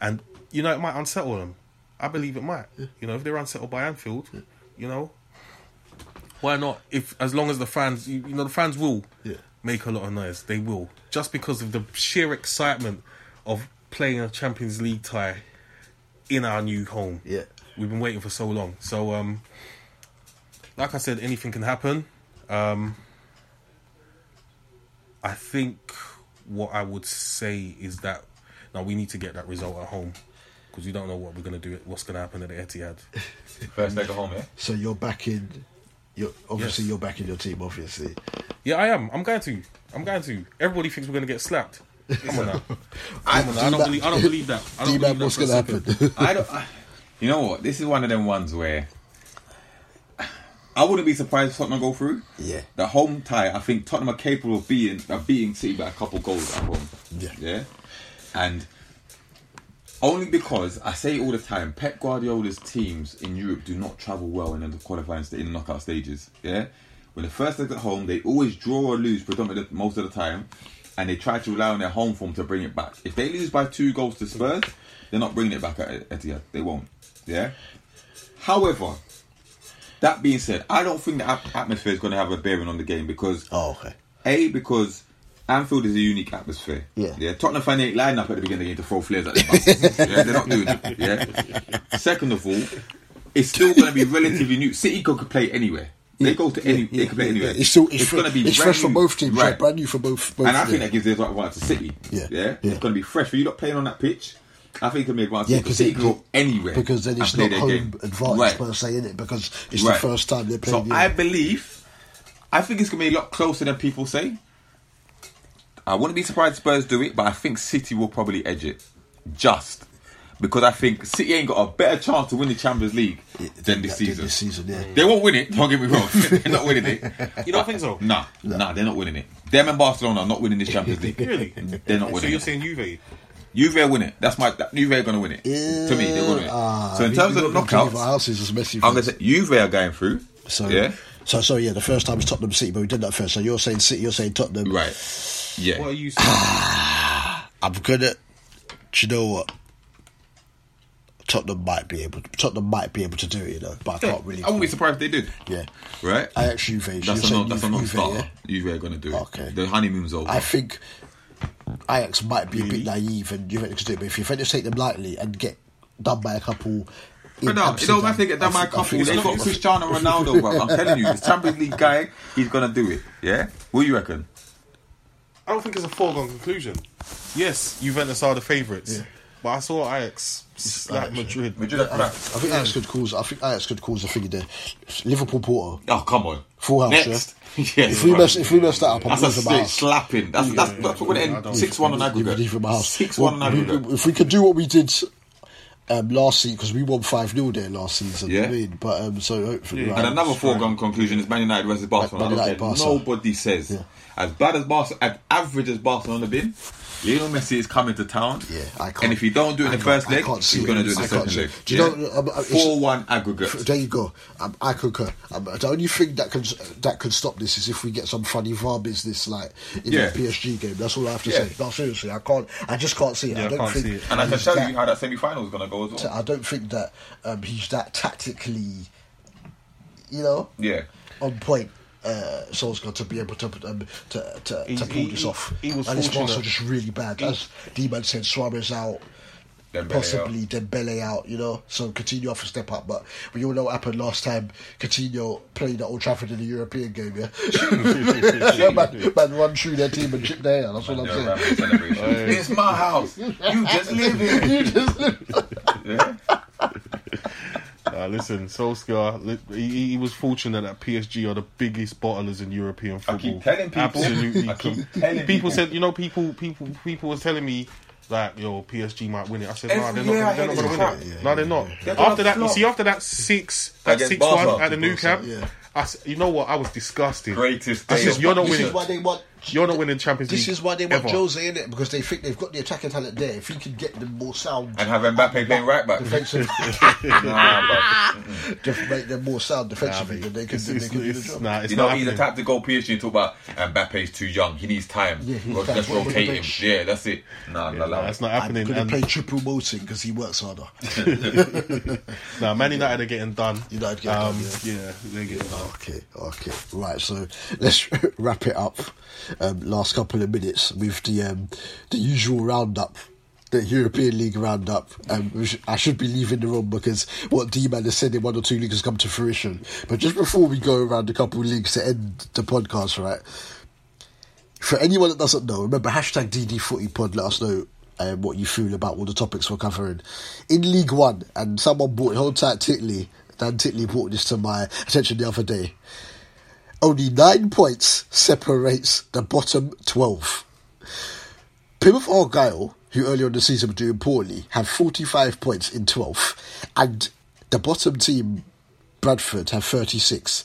and you know, it might unsettle them. I believe it might. You know, if they're unsettled by Anfield, you know, why not? If as long as the fans, you, you know, the fans will. Yeah. make a lot of noise. They will, just because of the sheer excitement of playing a Champions League tie in our new home. Yeah. we've been waiting for so long. So, um, like I said, anything can happen. Um, I think what I would say is that now we need to get that result at home because you don't know what we're going to do. What's going to happen at the Etihad? First leg at home, yeah. So you're back in. You're obviously Yes. you're back in your team. Obviously, Yeah, I am. I'm going to. I'm going to. Everybody thinks we're going to get slapped. Come on now. I, Come on now. I don't D-Man- believe. I don't believe that. I don't D-Man, believe that what's for gonna happen? I don't. I, you know what? This is one of them ones where I wouldn't be surprised if Tottenham go through. Yeah. The home tie, I think Tottenham are capable of being of beating City by a couple goals at home. Yeah. Yeah. And only because I say it all the time, Pep Guardiola's teams in Europe do not travel well in the qualifying in the knockout stages. Yeah. When the first leg at home, they always draw or lose predominantly most of the time, and they try to rely on their home form to bring it back. If they lose by two goals to Spurs, they're not bringing it back at Etihad. They won't. Yeah. However, that being said, I don't think the atmosphere is going to have a bearing on the game because oh okay. a because Anfield is a unique atmosphere. Yeah. Yeah. Tottenham fan ain't lining up at the beginning of the game to throw flares at the yeah, they're not doing it. Yeah. Second of all, it's still going to be relatively new. City could play anywhere. They go to any. they can play anywhere. It's still it's, fre- going to be it's fresh for both teams. Right. Brand new for both. both And I yeah. think that gives the advantage to City. Yeah. Yeah. Yeah. It's going to be fresh for you not playing on that pitch. I think it can be advantage. Yeah, because it- can go anywhere because then it's not home game. advantage Right. per se in it because it's Right. the first time they're playing. So. I believe, I think it's gonna be a lot closer than people say. I wouldn't be surprised if Spurs do it, but I think City will probably edge it, just because I think City ain't got a better chance to win the Champions League than this Yeah, season. This season, yeah. They won't win it. Don't get me wrong. they're not winning it. You don't think so? Nah, nah, they're not winning it. Them and Barcelona are not winning this Champions League. Really? They're not winning. So you're it. saying Juve? Juve will win it. That's my. That, Juve are going to win it. to me, they're going to win it. Ah, so in terms of the got knockouts, our houses as messy. I'm going to say Juve are going through. So yeah, So so yeah, the first time was Tottenham City, but we did that first. So you're saying City, you're saying Tottenham. right. Yeah. What are you saying? I'm gonna. Do you know what? Tottenham might be able. Tottenham might be able to do it, you know, but I can't really. I wouldn't be surprised if they did. Yeah, Right? I actually Juve. that's you're a that's a non-starter. Juve are going to do it. Okay. The honeymoon's over. I think Ajax might be a bit naive and you Juventus could do it, but if Juventus take them lightly and get done by a couple. in But no, it don't matter if they get done I by a think- couple. think They've got Cristiano Ronaldo, bro. I'm telling you, this Champions League guy, he's going to do it. Yeah? What do you reckon? I don't think it's a foregone conclusion. Yes, Juventus are the favourites, but I saw Ajax slap Ajax, Madrid. Madrid are crap. I think Ajax could cause. I think Ajax could cause a thing there. Liverpool Porto. Oh, come on. Full house, Next. yes, If we bro. mess, if we mess that up, I'm That's a losing my straight house. slapping. That's, that's, that's what we're I going to don't- end 6 1 on aggregate. leave house. 6 Well, 1 on aggregate. If we could do what we did um, last season, because we won 5 0 there last season. Yeah. I mean, but um, so hopefully. right. And another foregone conclusion is Man United versus Barcelona. Man United, care. Barca. Nobody says. As bad as Barcelona, as average as Barcelona been, Lionel Messi is coming to town. Yeah, I can't- And if you don't do it in I the first I leg, he's going to do it in the can't second see leg. Do you know, um, 4 1 aggregate. There you go. Um, I concur. Um, the only thing that could that could stop this is if we get some funny VAR business like in Yeah. the PSG game. That's all I have to Yeah. say. No, seriously, I can't. I just can't see it. Yeah, I I don't can't think. see it. And I can he's tell that- you how that semi final is going to go as well. I don't think that um, he's that tactically, you know, Yeah. on point. Uh, Solskjaer to be able to um, to to, He- to pull he- this off, he was and his fortunate. are just really bad. As D-Man said, Suarez out, Dembele possibly Dembele out, you know. So Coutinho have to step up. But we all know what happened last time. Coutinho played at Old Trafford in the European game. Yeah, man, man run through their team and chip their hair. That's what I'm saying. it's my house. You just live here. You just- live. Yeah. Uh, listen, Solskjaer, he, he was fortunate that PSG are the biggest bottlers in European football. I keep telling people. Absolutely. I keep telling people, people. said, you know, people, people, people was telling me like, yo, PSG might win it. I said, no, Every they're not, they're not going to win it. crap. no, they're not. They're After that, you flop. see, after that six, that Against six one at the Nou Camp, Yeah. I s you know what? I was disgusted. Greatest I day said, you're not this winning. is why they want. You're not winning Champions League. This is why they want ever. Jose in it because they think they've got the attacking talent there. If he can get them more sound And have Mbappe playing right back. defensive, Nah, but def- make them more sound defensively, then they can, It's, they it's, can do the job. nah, it's you know, not he's the happening. type to go PSG and talk about Mbappe's too young. He needs time. Yeah, he needs Well, time. Let's rotate him. bench? Yeah, that's it. Nah, nah, Nah, nah. that's not I'm happening. going to And, play Choupo-Moting because he works harder. nah, Man United are getting done. United getting um, done, yeah. they're getting done. Okay, okay, right. So let's wrap it up. Um, last couple of minutes with the um, the usual roundup. The European League roundup. Um, I should be leaving the room because what D Man has said in one or two leagues has come to fruition. But just before we go around a couple of leagues to end the podcast, right? For anyone that doesn't know, remember hashtag DD Footy Pod. Let us know um, what you feel about all the topics we're covering in League One. And someone brought hold tight Titley. Dan Titley brought this to my attention the other day. Only nine points separates the bottom twelve. Plymouth Argyle, who earlier in the season were doing poorly, have 45 points in 12th, and the bottom team, Bradford, have 36.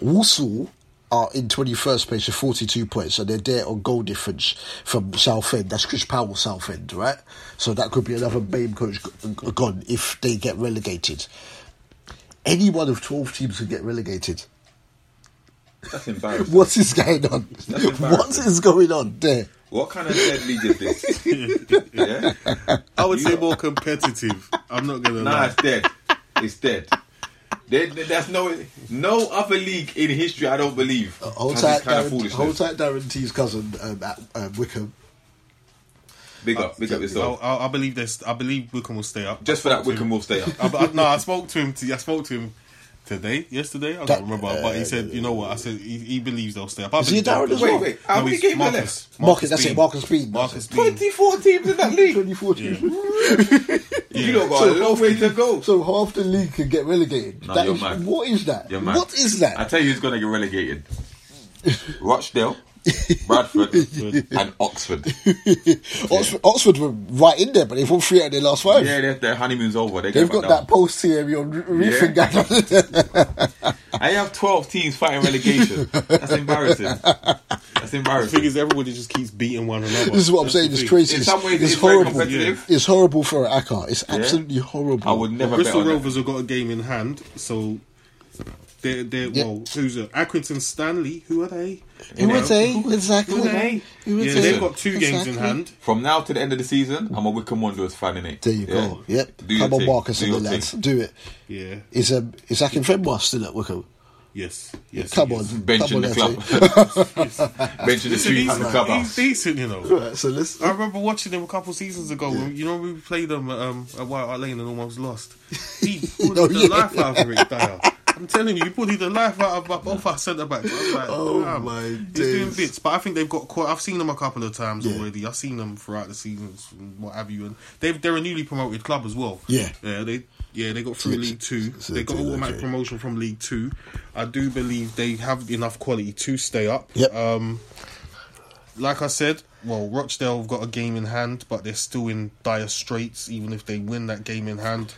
Walsall are in 21st place with 42 points, and they're there on goal difference from Southend. That's Chris Powell, Southend, right? So that could be another BAME coach gone if they get relegated. Any one of 12 teams can get relegated. That's embarrassing. What is going on? embarrassing. What is going on there? What kind of dead league is this? yeah? I would say more competitive. I'm not gonna Nah, lie. it's dead. It's dead. There, there- there's no no other league in history. I don't believe. Hold has tight, this kind of Darren, foolishness. hold tight, Darren T's cousin um, at um, Wycombe. Big up, big up I, yourself. I, I believe this. I believe Wycombe will stay up. Just for that, Wycombe will stay up. I, I, no, I spoke to him. To, I spoke to him today, yesterday. I That- don't remember, but he uh, said, "You know what?" I said he, he believes they'll stay up. I Is he believe Darren they'll- as well? Wait, wait. How No, many he's games are Marcus, left? Marcus, that's it, Bean. Marcus Bean. that's Marcus. Bean. Twenty-four teams in that league. 24 teams. You don't got a long way to go. So half the league can get relegated. No, That you're is- mad. What is that? You're mad. What is that? I tell you, who's gonna get relegated? Rochdale, Bradford, and Oxford. Oxford, Oxford were right in there, but they've won three out of their last five. Yeah, their, their honeymoon's over. They They've got back that post theory on Reefing down. I have twelve teams fighting relegation. That's embarrassing. That's embarrassing. The embarrassing. thing is, everybody just keeps beating one another. This is what I'm saying. It's crazy. In It's, some ways, it's it's very horrible. competitive. It's horrible for Akka. It's absolutely horrible. I would never bet Bristol on that. Rovers have got a game in hand, so they're they're Yeah. well. Who's it? Accrington Stanley. Who are they? Who would they? Exactly. Who are they? Who would Yeah, they? they've got two games in hand. From now to the end of the season, I'm a Wycombe Wanderers fan, innit? There you Yeah? go. Yep. Do Come on, thing. Marcus Do and the your lads. Do it. Yeah. Is um is Akinfenwa still at Wickham? Yes. Yes. Come on. is. Benching the club. Benching the streets he's, of the club he's house. decent, you know. Right, so let's. I remember watching him a couple of seasons ago. When, you know, we played them at, um, at White Hart Lane and almost lost. He bullied Oh, the yeah. life out of Eric Dier. I'm telling you, he bullied the life out of both our centre backs. Like, Oh, damn, my he's doing bits. But I think they've got quite. I've seen them a couple of times Yeah. already. I've seen them throughout the seasons and what have you. And they've, they're a newly promoted club as well. Yeah. yeah. They yeah they got through League Two. they got automatic promotion from League Two. I do believe they have enough quality to stay up. Yep. Um, like I said, well, Rochdale have got a game in hand, but they're still in dire straits. Even if they win that game in hand,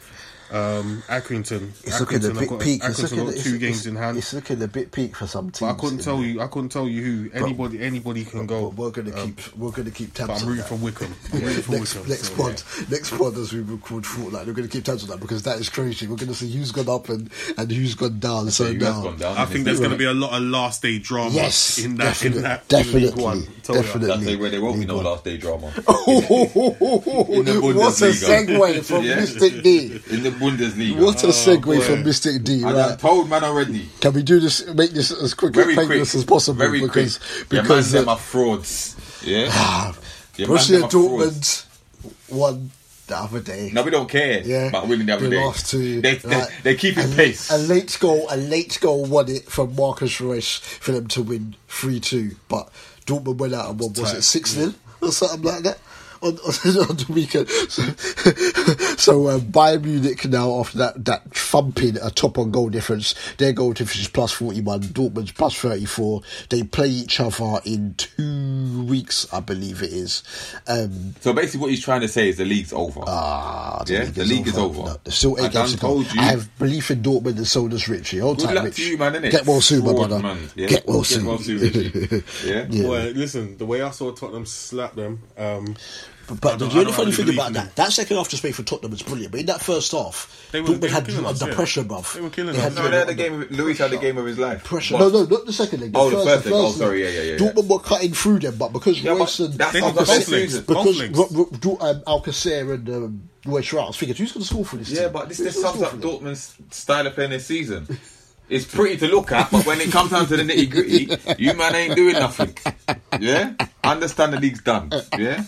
um, Accrington, It's looking a bit got, peak. It's Accrington looking, got two games in hand. It's looking a bit peak for some teams. But I couldn't tell you. I couldn't tell you who. Anybody. Anybody can go. But we're gonna keep. We're gonna keep tabs. But I'm on rooting that. for Wycombe. I'm rooting for next Wycombe. next so, pod, next pod as we record fortnight, we're going to keep tabs on that because that is crazy. We're going to see who's gone up and, and who's gone down. So now, gone down. I think there's going to be a lot of last day drama. yes, in that. definitely, in that definitely, in League One. Tell ya. definitely. That's where there won't be no last day drama. what a Bundesliga. segue from Yeah. Mystic D. In the Bundesliga. What a segue boy. from Mystic D. I done Right? told man already. Can we do this? Make this as quick Very and quick. painless as possible Very because quick. because Your man them uh, are frauds. Yeah. Your man Borussia them are frauds. Dortmund won the other day. No, we don't care Yeah, about winning the other they day. lost to they, they, like, they're keeping a, pace. A late goal, a late goal won it from Marcus Reus for them to win three two. But Dortmund went out and what was tight, it six 0 or something like that. On, on, on the weekend, so, so um, Bayern Munich now after that that thumping a top on goal difference, their goal difference is plus forty one, Dortmund's plus thirty four. They play each other in two weeks, I believe it is. Um, so basically, what he's trying to say is the league's over. Ah, the Yeah, league the is league is over. over. No, there's still I eight games to go. I have belief in Dortmund and so does Richie. Hold Good tight, luck Rich. to you, man. Innit? Get well soon, my brother. man. Yeah? Get well soon. Well soon, Richie. yeah. Yeah. Well, listen, the way I saw Tottenham slap them, um, But, but I the only funny thing about that, that second half display for Tottenham was brilliant. But in that first half, They were- Dortmund they were had killing us, under yeah. pressure, bruv. They were killing They us. No, the- they had the game. Of, Luis had the game of his life. Pressure. But- No, no, not the second leg. The Oh, the first, first the leg. Oh, sorry, yeah, yeah, yeah. Dortmund were cutting through them, but because Yeah, but Reus and that's They how got the both best legs. season. Both because legs. Ro- Ro- Do- um, Alcacer and um, Reus Rouse figured who's going to score for this Yeah, team? but this Who's sums up? Dortmund's style of playing this season. It's pretty to look at, but when it comes down to the nitty gritty, you man ain't doing nothing. Yeah? Understand the league's done. Yeah?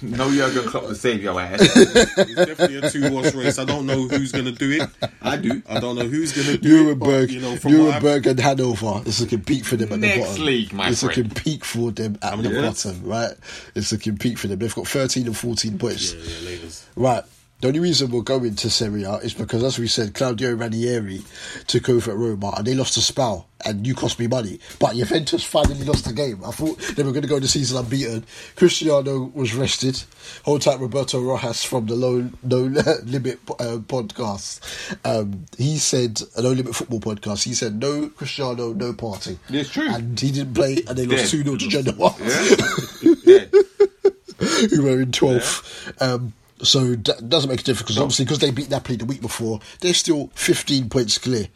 No Jurgen Klopp to save your ass. It's definitely a two horse race. I don't know who's gonna do it. I do. I don't know who's gonna do it. But, Nuremberg, you know, from what Nuremberg and Hanover. It's looking peak for them at Next the bottom. league, my it's friend. looking peak for them at the Yeah. bottom, right? It's looking peak for them. They've got 13 and 14 points. Yeah, yeah, laters. Right. The only reason we're going to Serie A is because, as we said, Claudio Ranieri took over at Roma and they lost to SPAL and you cost me money. But Juventus finally lost the game. I thought they were going to go the season unbeaten. Cristiano was rested. Hold tight, Roberto Rojas from the Low, no Limit uh, podcast. Um, he said, a Low Limit Football podcast, he said, no Cristiano, no party. It's true. And he didn't play and they lost Dead. 2 0 to Genoa Yeah? yeah. who were in 12th. Um, so that doesn't make a difference because obviously because they beat Napoli the week before, they're still 15 points clear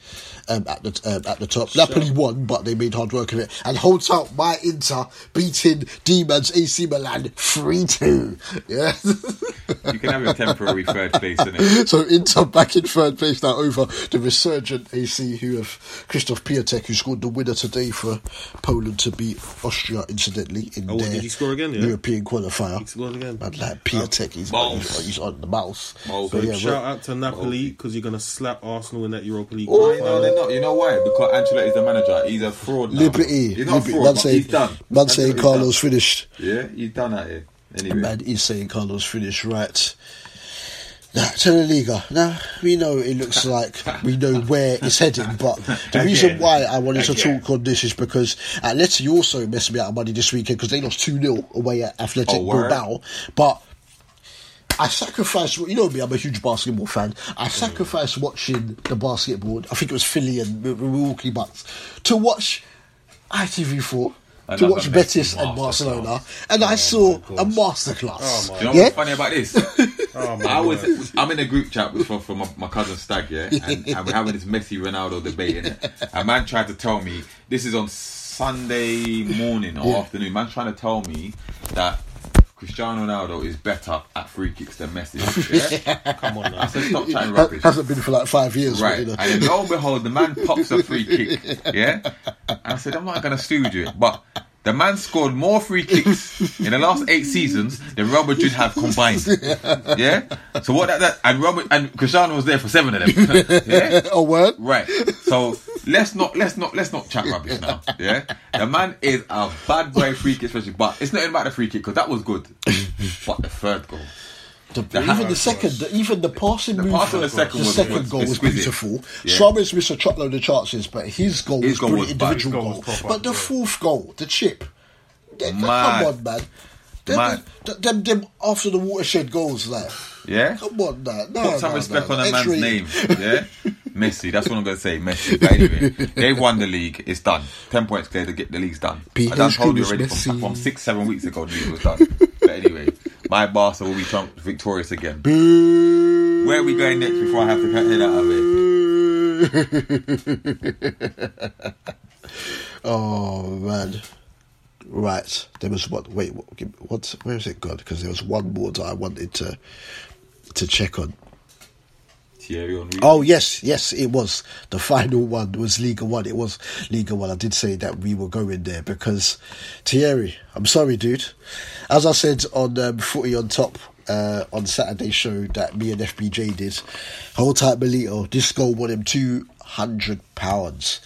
um, at the um, at the top. Napoli won, but they made hard work of it and holds out my Inter beating Demons AC Milan 3 2. Yeah. You can have a temporary third place, in it. so Inter back in third place now over the resurgent AC who have Christoph Piatek who scored the winner today for Poland to beat Austria incidentally in Oh, their did he score again, yeah? European qualifier. He scored again. Man, like Piatek, he's, Mouse. he's, he's on the mouse. Mouse. So yeah, shout out to Napoli because you're gonna slap Arsenal in that Europa League. Oh, No, they're not. You know why? Because Ancelotti's the manager. He's a fraud. Now. Liberty, He's not Liberty. fraud, Man saying, he's done. man saying Carlo's finished. Yeah, he's done at it. Anyway. Man is saying Carlo's finished right. Now, to the Liga. Now, we know it looks like we know where it's heading, but the reason Again. why I wanted to talk on this is because Atleti also messed me out of money this weekend because they lost 2 0 away at Athletic Oh. Bilbao. But I sacrificed, you know me, I'm a huge basketball fan. I sacrificed watching the basketball, I think it was Philly and Mil- Milwaukee Bucks, to watch ITV4, to watch Betis Messi and. Barcelona, and I oh, saw a masterclass. Oh, my Do you know yeah? what's funny about this? Oh, I was I'm in a group chat with from, from my, my cousin Stag, yeah, and, and we're having this Messi Ronaldo debate. Innit? A man tried to tell me this is on Sunday morning or Yeah. afternoon. Man trying to tell me that Cristiano Ronaldo is better at free kicks than Messi. Yeah? Come on I now. said stop chatting Ha- rubbish. hasn't been for like five years, but, Right, you know. and then lo and behold, the man pops a free kick. Yeah, and I said, I'm not gonna stooge it, but the man scored more free kicks in the last eight seasons than Real Madrid have combined. Yeah, so what that, that and Real, and Cristiano was there for seven of them. Yeah, a word. right. So let's not let's not let's not chat rubbish now. Yeah, the man is a bad boy free kick, especially, but it's not about the free kick because that was good, but the third goal. The, The even hammer the second, the, even the passing move, pass on the the second was- second was goal was exquisite. beautiful. Yeah. Suarez missed a truckload of chances, but his goal His was goal brilliant was individual goal goal. proper, but the yeah. fourth goal, the chip, they- come Mad. on, man. Them, Mad. them, them, them after the watershed goals, like, Yeah, come on, man. No, Put some no, respect no, on a man's X-rated. name. Yeah? Messi, that's what I'm going to say. Messi. But anyway, they've won the league. It's done. 10 points clear to get the league's done. PH I done told you Goodness, already from, from six, seven weeks ago the league was done. but anyway, my Barca will be trump- victorious again. Where are we going next before I have to cut head out of it? oh man. Right, there was what? Wait, what? what where has it gone? Because there was one more that I wanted to to check on. Thierry Henry. Oh yes, yes, it was the final one was Liga One. It was Liga One. I did say that we were going there because Thierry. I'm sorry, dude. As I said on um, Footy on Top uh, on Saturday show that me and FBJ did, hold tight, Melito. This goal won him two hundred pounds.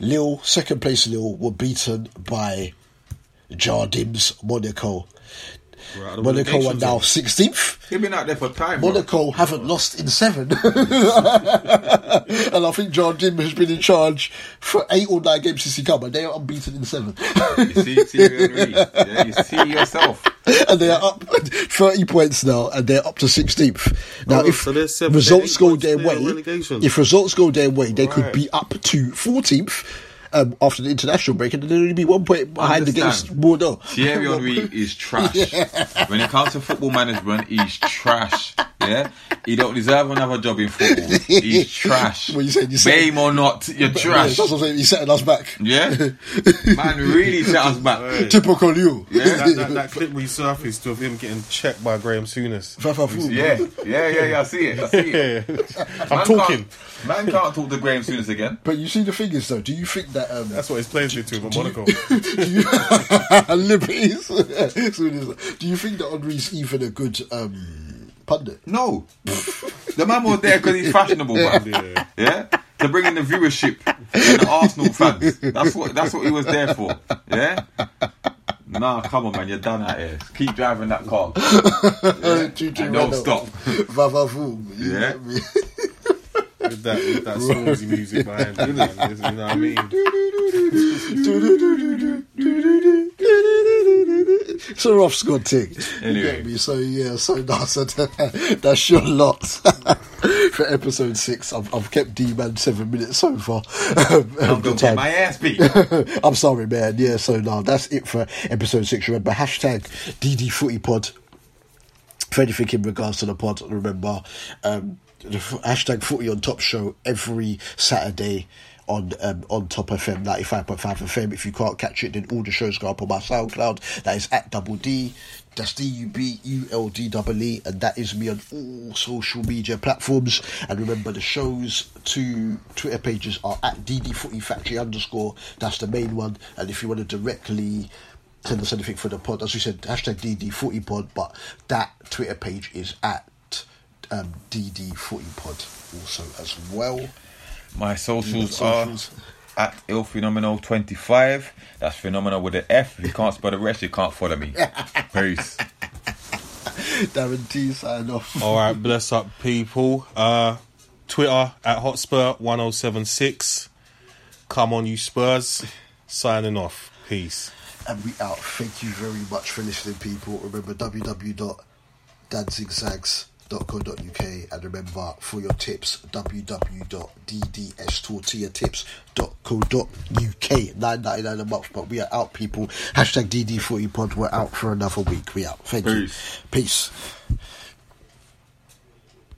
Lille, second place Lille, were beaten by Jardim's Monaco. Right, Monaco are now sixteenth. He's been out there for time. bro. Monaco haven't lost in seven. and I think Jardim has been in charge for eight or nine games since he come, and they are unbeaten in seven. You see Thierry Yeah, you see yourself. and they are up 30 points now, and they're up to 16th. Now, Oh, if so seven- results go their way, relegation. if results go their way, they could be up to 14th. Um, after the international break, and then only be one point behind against. Bordeaux. Thierry Henry is trash. When it comes to football management, he's trash. Yeah, he don't deserve another job in football. He's trash. What you saying? You saying- Fame or not, you're Yeah, trash. that's what I'm saying. He's setting us back. Yeah, man, really set us back. Typical you. Yeah. that, that, that clip resurfaced of him getting checked by Graham Souness. Fafafu. Yeah, yeah, yeah, yeah. I see it. I see it. I'm Man talking. Can't, man can't talk to Graham Souness again. But you see, the thing is, though, do you think that um, That's what his players did to him at Monaco. do you, liberties? Do you think that Henry's even a good um, pundit? No, the man was there because he's fashionable, man. Yeah. Yeah, to bring in the viewership and the Arsenal fans. That's what that's what he was there for. Yeah. Nah, come on, man, you're done out here. Keep driving that car. Choo-choo, And don't stop. Fafafu. You Yeah. With that, with that Stormzy music behind it. You know what I mean? It's a rough squad thing. You Anyway. So yeah, so so that's your lot for episode six. I've, I've kept D man seven minutes so far. I'm The gonna get my ass beat. I'm sorry, man. Yeah, so no, that's it for episode six. Remember, hashtag DD Footy Pod. For anything in regards to the pod, remember, um, the hashtag Footy on Top show every Saturday on um, on Top FM 95.5 FM. If you can't catch it, then all the shows go up on my SoundCloud. That is at Double D. That's D U B U L D double E, and that is me on all social media platforms. And remember, the show's two Twitter pages are at DD Footy Factory underscore. That's the main one. And if you want to directly send us anything for the pod, as we said, hashtag DD Footy Pod, but that Twitter page is at um, DD Footy Pod also as well. My socials, Socials. are at Il Phenomenal 25. That's phenomenal with an F. If you can't spell the rest, you can't follow me. Peace. Darren T sign off. All right, bless up, people. Uh, Twitter at Hotspur1076. Come on, you Spurs. Signing off. Peace. And we out. Thank you very much for listening, people. Remember www.dancingzags.co.uk and remember for your tips www.ddstortillatips.co.uk 9.99 a month but we are out people. Hashtag DD Footy pod we're out for another week. We out. Thank Peace. you peace